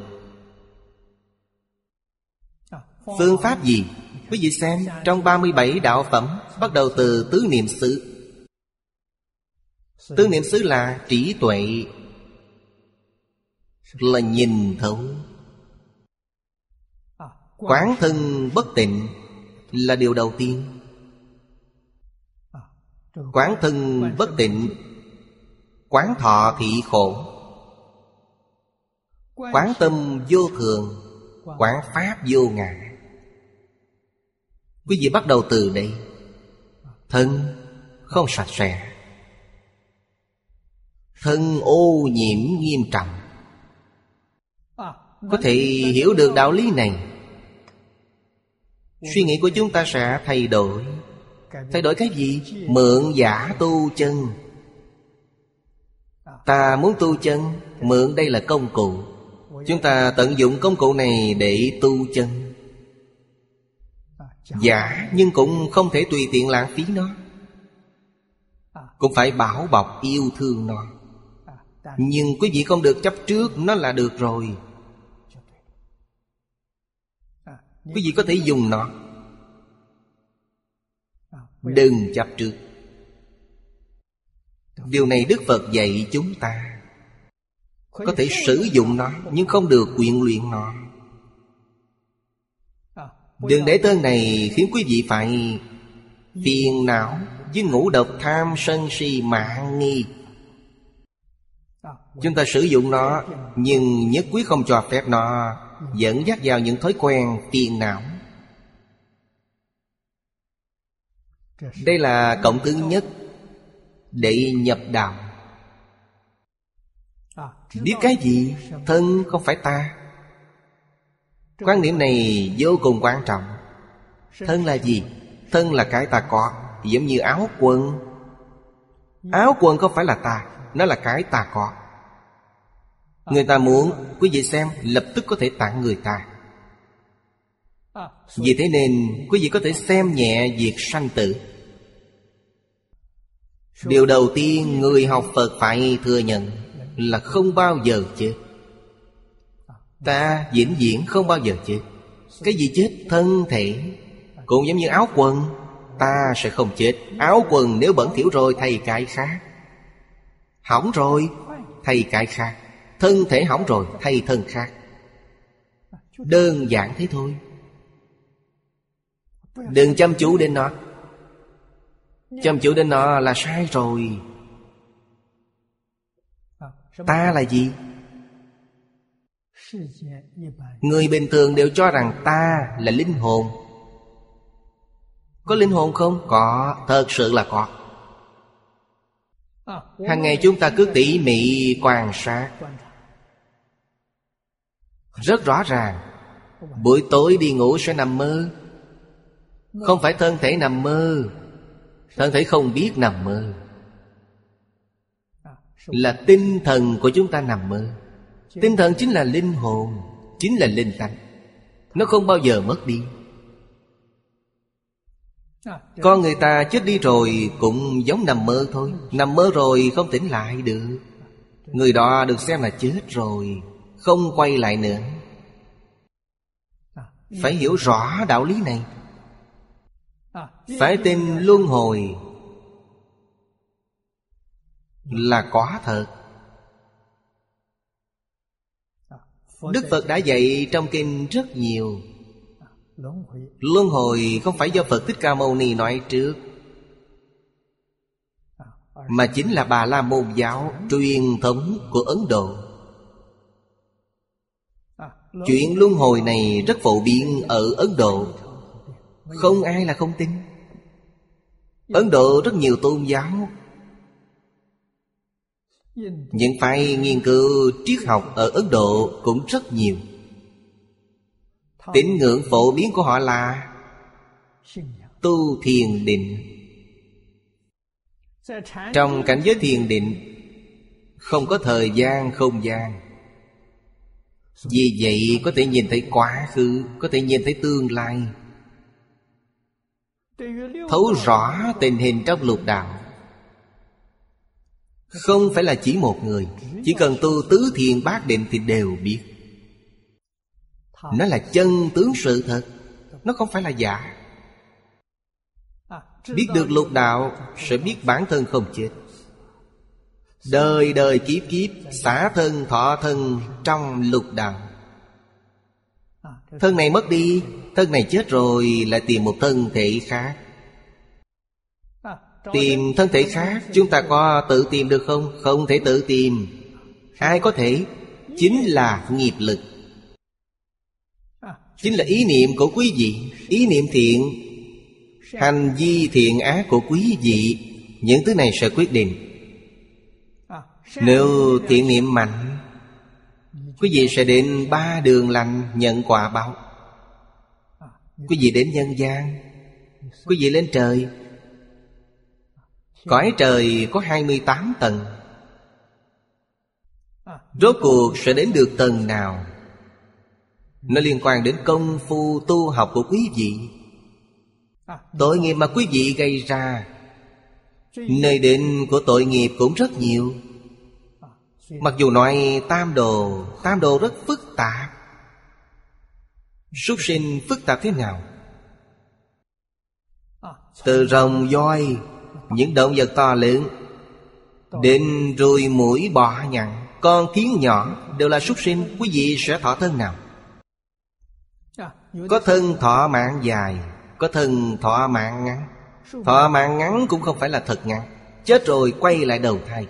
Phương pháp gì? Quý vị xem, Trong 37 đạo phẩm, Bắt đầu từ tứ niệm xứ. Tứ niệm xứ là trí tuệ, Là nhìn thấu. Quán thân bất tịnh Là điều đầu tiên. Quán thân bất tịnh Quán thọ thị khổ. Quán tâm vô thường Quán pháp vô ngại Quý vị bắt đầu từ đây. Thân không sạch sẽ. Thân ô nhiễm nghiêm trọng. Có thể hiểu được đạo lý này Suy nghĩ của chúng ta sẽ thay đổi. Thay đổi cái gì? Mượn giả tu chân. Ta muốn tu chân, Mượn đây là công cụ. Chúng ta tận dụng công cụ này để tu chân. Giả nhưng cũng không thể tùy tiện lãng phí nó. Cũng phải bảo bọc yêu thương nó. Nhưng quý vị không được chấp trước, Nó là được rồi. Quý vị có thể dùng nó. Đừng chấp trước. Điều này Đức Phật dạy chúng ta. Có thể sử dụng nó, Nhưng không được quyện luyện nó. Đừng để tên này khiến quý vị phải Phiền não với ngũ độc tham sân si mạng nghi. Chúng ta sử dụng nó, Nhưng nhất quyết không cho phép nó. Dẫn dắt vào những thói quen phiền não. Đây là cộng thứ nhất Để nhập đạo. Biết cái gì? Thân không phải ta. Quan niệm này vô cùng quan trọng. Thân là gì? Thân là cái ta có, Giống như áo quần. Áo quần không phải là ta, Nó là cái ta có. Người ta muốn Quý vị xem, lập tức có thể tặng người ta. Vì thế nên, Quý vị có thể xem nhẹ việc sanh tử. Điều đầu tiên người học Phật phải thừa nhận Là không bao giờ chết. Ta diễn diễn không bao giờ chết. Cái gì chết? Thân thể. Cũng giống như áo quần, Ta sẽ không chết. Áo quần nếu bẩn thiểu rồi thay cái khác Hỏng rồi Thay cái khác Thân thể hỏng rồi thay thân khác? Đơn giản thế thôi. Đừng chăm chú đến nó. Chăm chú đến nó là sai rồi. Ta là gì? Người bình thường đều cho rằng ta là linh hồn. Có linh hồn không? Có, thật sự là có. Hàng ngày chúng ta cứ tỉ mỉ quan sát rất rõ ràng. Buổi tối đi ngủ sẽ nằm mơ. Không phải thân thể nằm mơ. Thân thể không biết nằm mơ. Là tinh thần của chúng ta nằm mơ. Tinh thần chính là linh hồn, chính là linh tánh. Nó không bao giờ mất đi. Con người ta chết đi rồi cũng giống nằm mơ thôi. Nằm mơ rồi không tỉnh lại được. Người đó được xem là chết rồi. Không quay lại nữa. Phải hiểu rõ đạo lý này. Phải tin luân hồi Là có thật. Đức Phật đã dạy trong kinh rất nhiều. Luân hồi. Không phải do Phật Thích Ca Mâu Ni nói trước Mà chính là Bà La Môn Giáo truyền thống của Ấn Độ Chuyện luân hồi này rất phổ biến ở Ấn Độ. Không ai là không tin. Ấn Độ rất nhiều tôn giáo. Những phái nghiên cứu triết học ở Ấn Độ cũng rất nhiều. Tín ngưỡng phổ biến của họ là Tu thiền định. Trong cảnh giới thiền định, Không có thời gian không gian. Vì vậy có thể nhìn thấy quá khứ, Có thể nhìn thấy tương lai. Thấu rõ tình hình trong lục đạo. Không phải là chỉ một người, Chỉ cần tu tứ thiền bát định thì đều biết. Nó là chân tướng sự thật, Nó không phải là giả. Biết được lục đạo, Sẽ biết bản thân không chết. Đời đời kiếp kiếp, Xả thân thọ thân Trong lục đạo Thân này mất đi, Thân này chết rồi, Lại tìm một thân thể khác. Tìm thân thể khác, Chúng ta có tự tìm được không? Không thể tự tìm. Ai có thể? Chính là nghiệp lực. Chính là ý niệm của quý vị. Ý niệm thiện. Hành vi thiện ác của quý vị. Những thứ này sẽ quyết định. Nếu thiện niệm mạnh, Quý vị sẽ đến ba đường lành nhận quả báo. Quý vị đến nhân gian, Quý vị lên trời. Cõi trời có 28 tầng. Rốt cuộc sẽ đến được tầng nào? Nó liên quan đến công phu tu học của quý vị. Tội nghiệp mà quý vị gây ra, Nơi định của tội nghiệp cũng rất nhiều. Mặc dù nói tam đồ Tam đồ rất phức tạp. Súc sinh phức tạp thế nào? Từ rồng voi, Những động vật to lớn, Đến ruồi mũi bọ nhặn, Con kiến nhỏ Đều là súc sinh, Quý vị sẽ thọ thân nào? Có thân thọ mạng dài, Có thân thọ mạng ngắn. Thọ mạng ngắn cũng không phải là thật ngắn. Chết rồi quay lại đầu thai.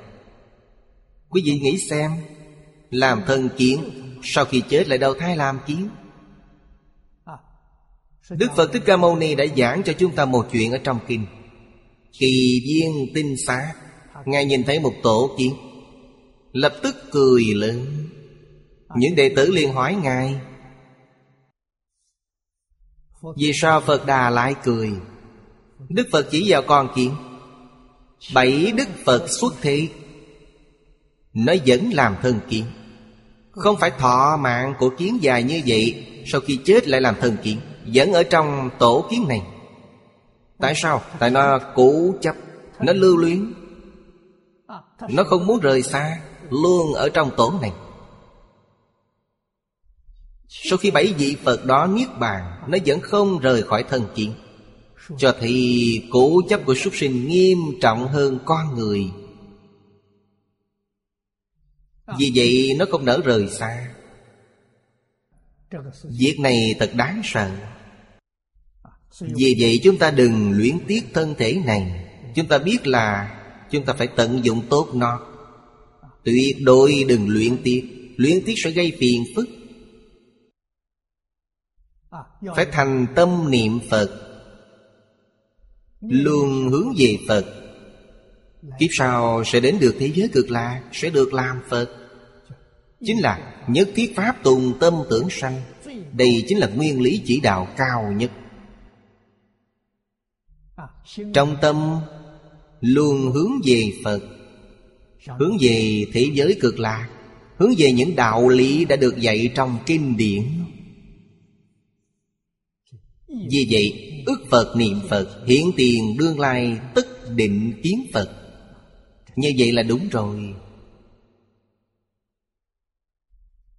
Quý vị nghĩ xem, Làm thân kiến Sau khi chết lại đầu thai làm kiến. Đức Phật Thích Ca Mâu Ni đã giảng cho chúng ta một chuyện ở trong kinh. Kỳ viên tinh xá, Ngài nhìn thấy một tổ kiến. Lập tức cười lớn. Những đệ tử liền hỏi Ngài, vì sao Phật Đà lại cười? Đức Phật chỉ vào con kiến. Bảy Đức Phật xuất thế. Nó vẫn làm thân kiến. Không phải thọ mạng của kiến dài như vậy, Sau khi chết lại làm thân kiến, Vẫn ở trong tổ kiến này. Tại sao? Tại nó cố chấp, Nó lưu luyến. Nó không muốn rời xa, Luôn ở trong tổ này. Sau khi bảy vị Phật đó niết bàn, Nó vẫn không rời khỏi thân kiến. Cho thì cố chấp của súc sinh nghiêm trọng hơn con người. Vì vậy nó không nỡ rời xa. Việc này thật đáng sợ. Vì vậy chúng ta đừng luyến tiếc thân thể này. Chúng ta biết là Chúng ta phải tận dụng tốt nó. Tuyệt đối đừng luyện tiếc. Luyện tiếc sẽ gây phiền phức. Phải thành tâm niệm Phật. Luôn hướng về Phật. Kiếp sau sẽ đến được thế giới cực lạc Sẽ được làm Phật Chính là nhất thiết pháp tùng tâm tưởng sanh. Đây chính là nguyên lý chỉ đạo cao nhất. Trong tâm, luôn hướng về Phật, Hướng về thế giới cực lạc, Hướng về những đạo lý đã được dạy trong kinh điển. Vì vậy, ước Phật niệm Phật Hiện tiền đương lai tất định kiến Phật. Như vậy là đúng rồi.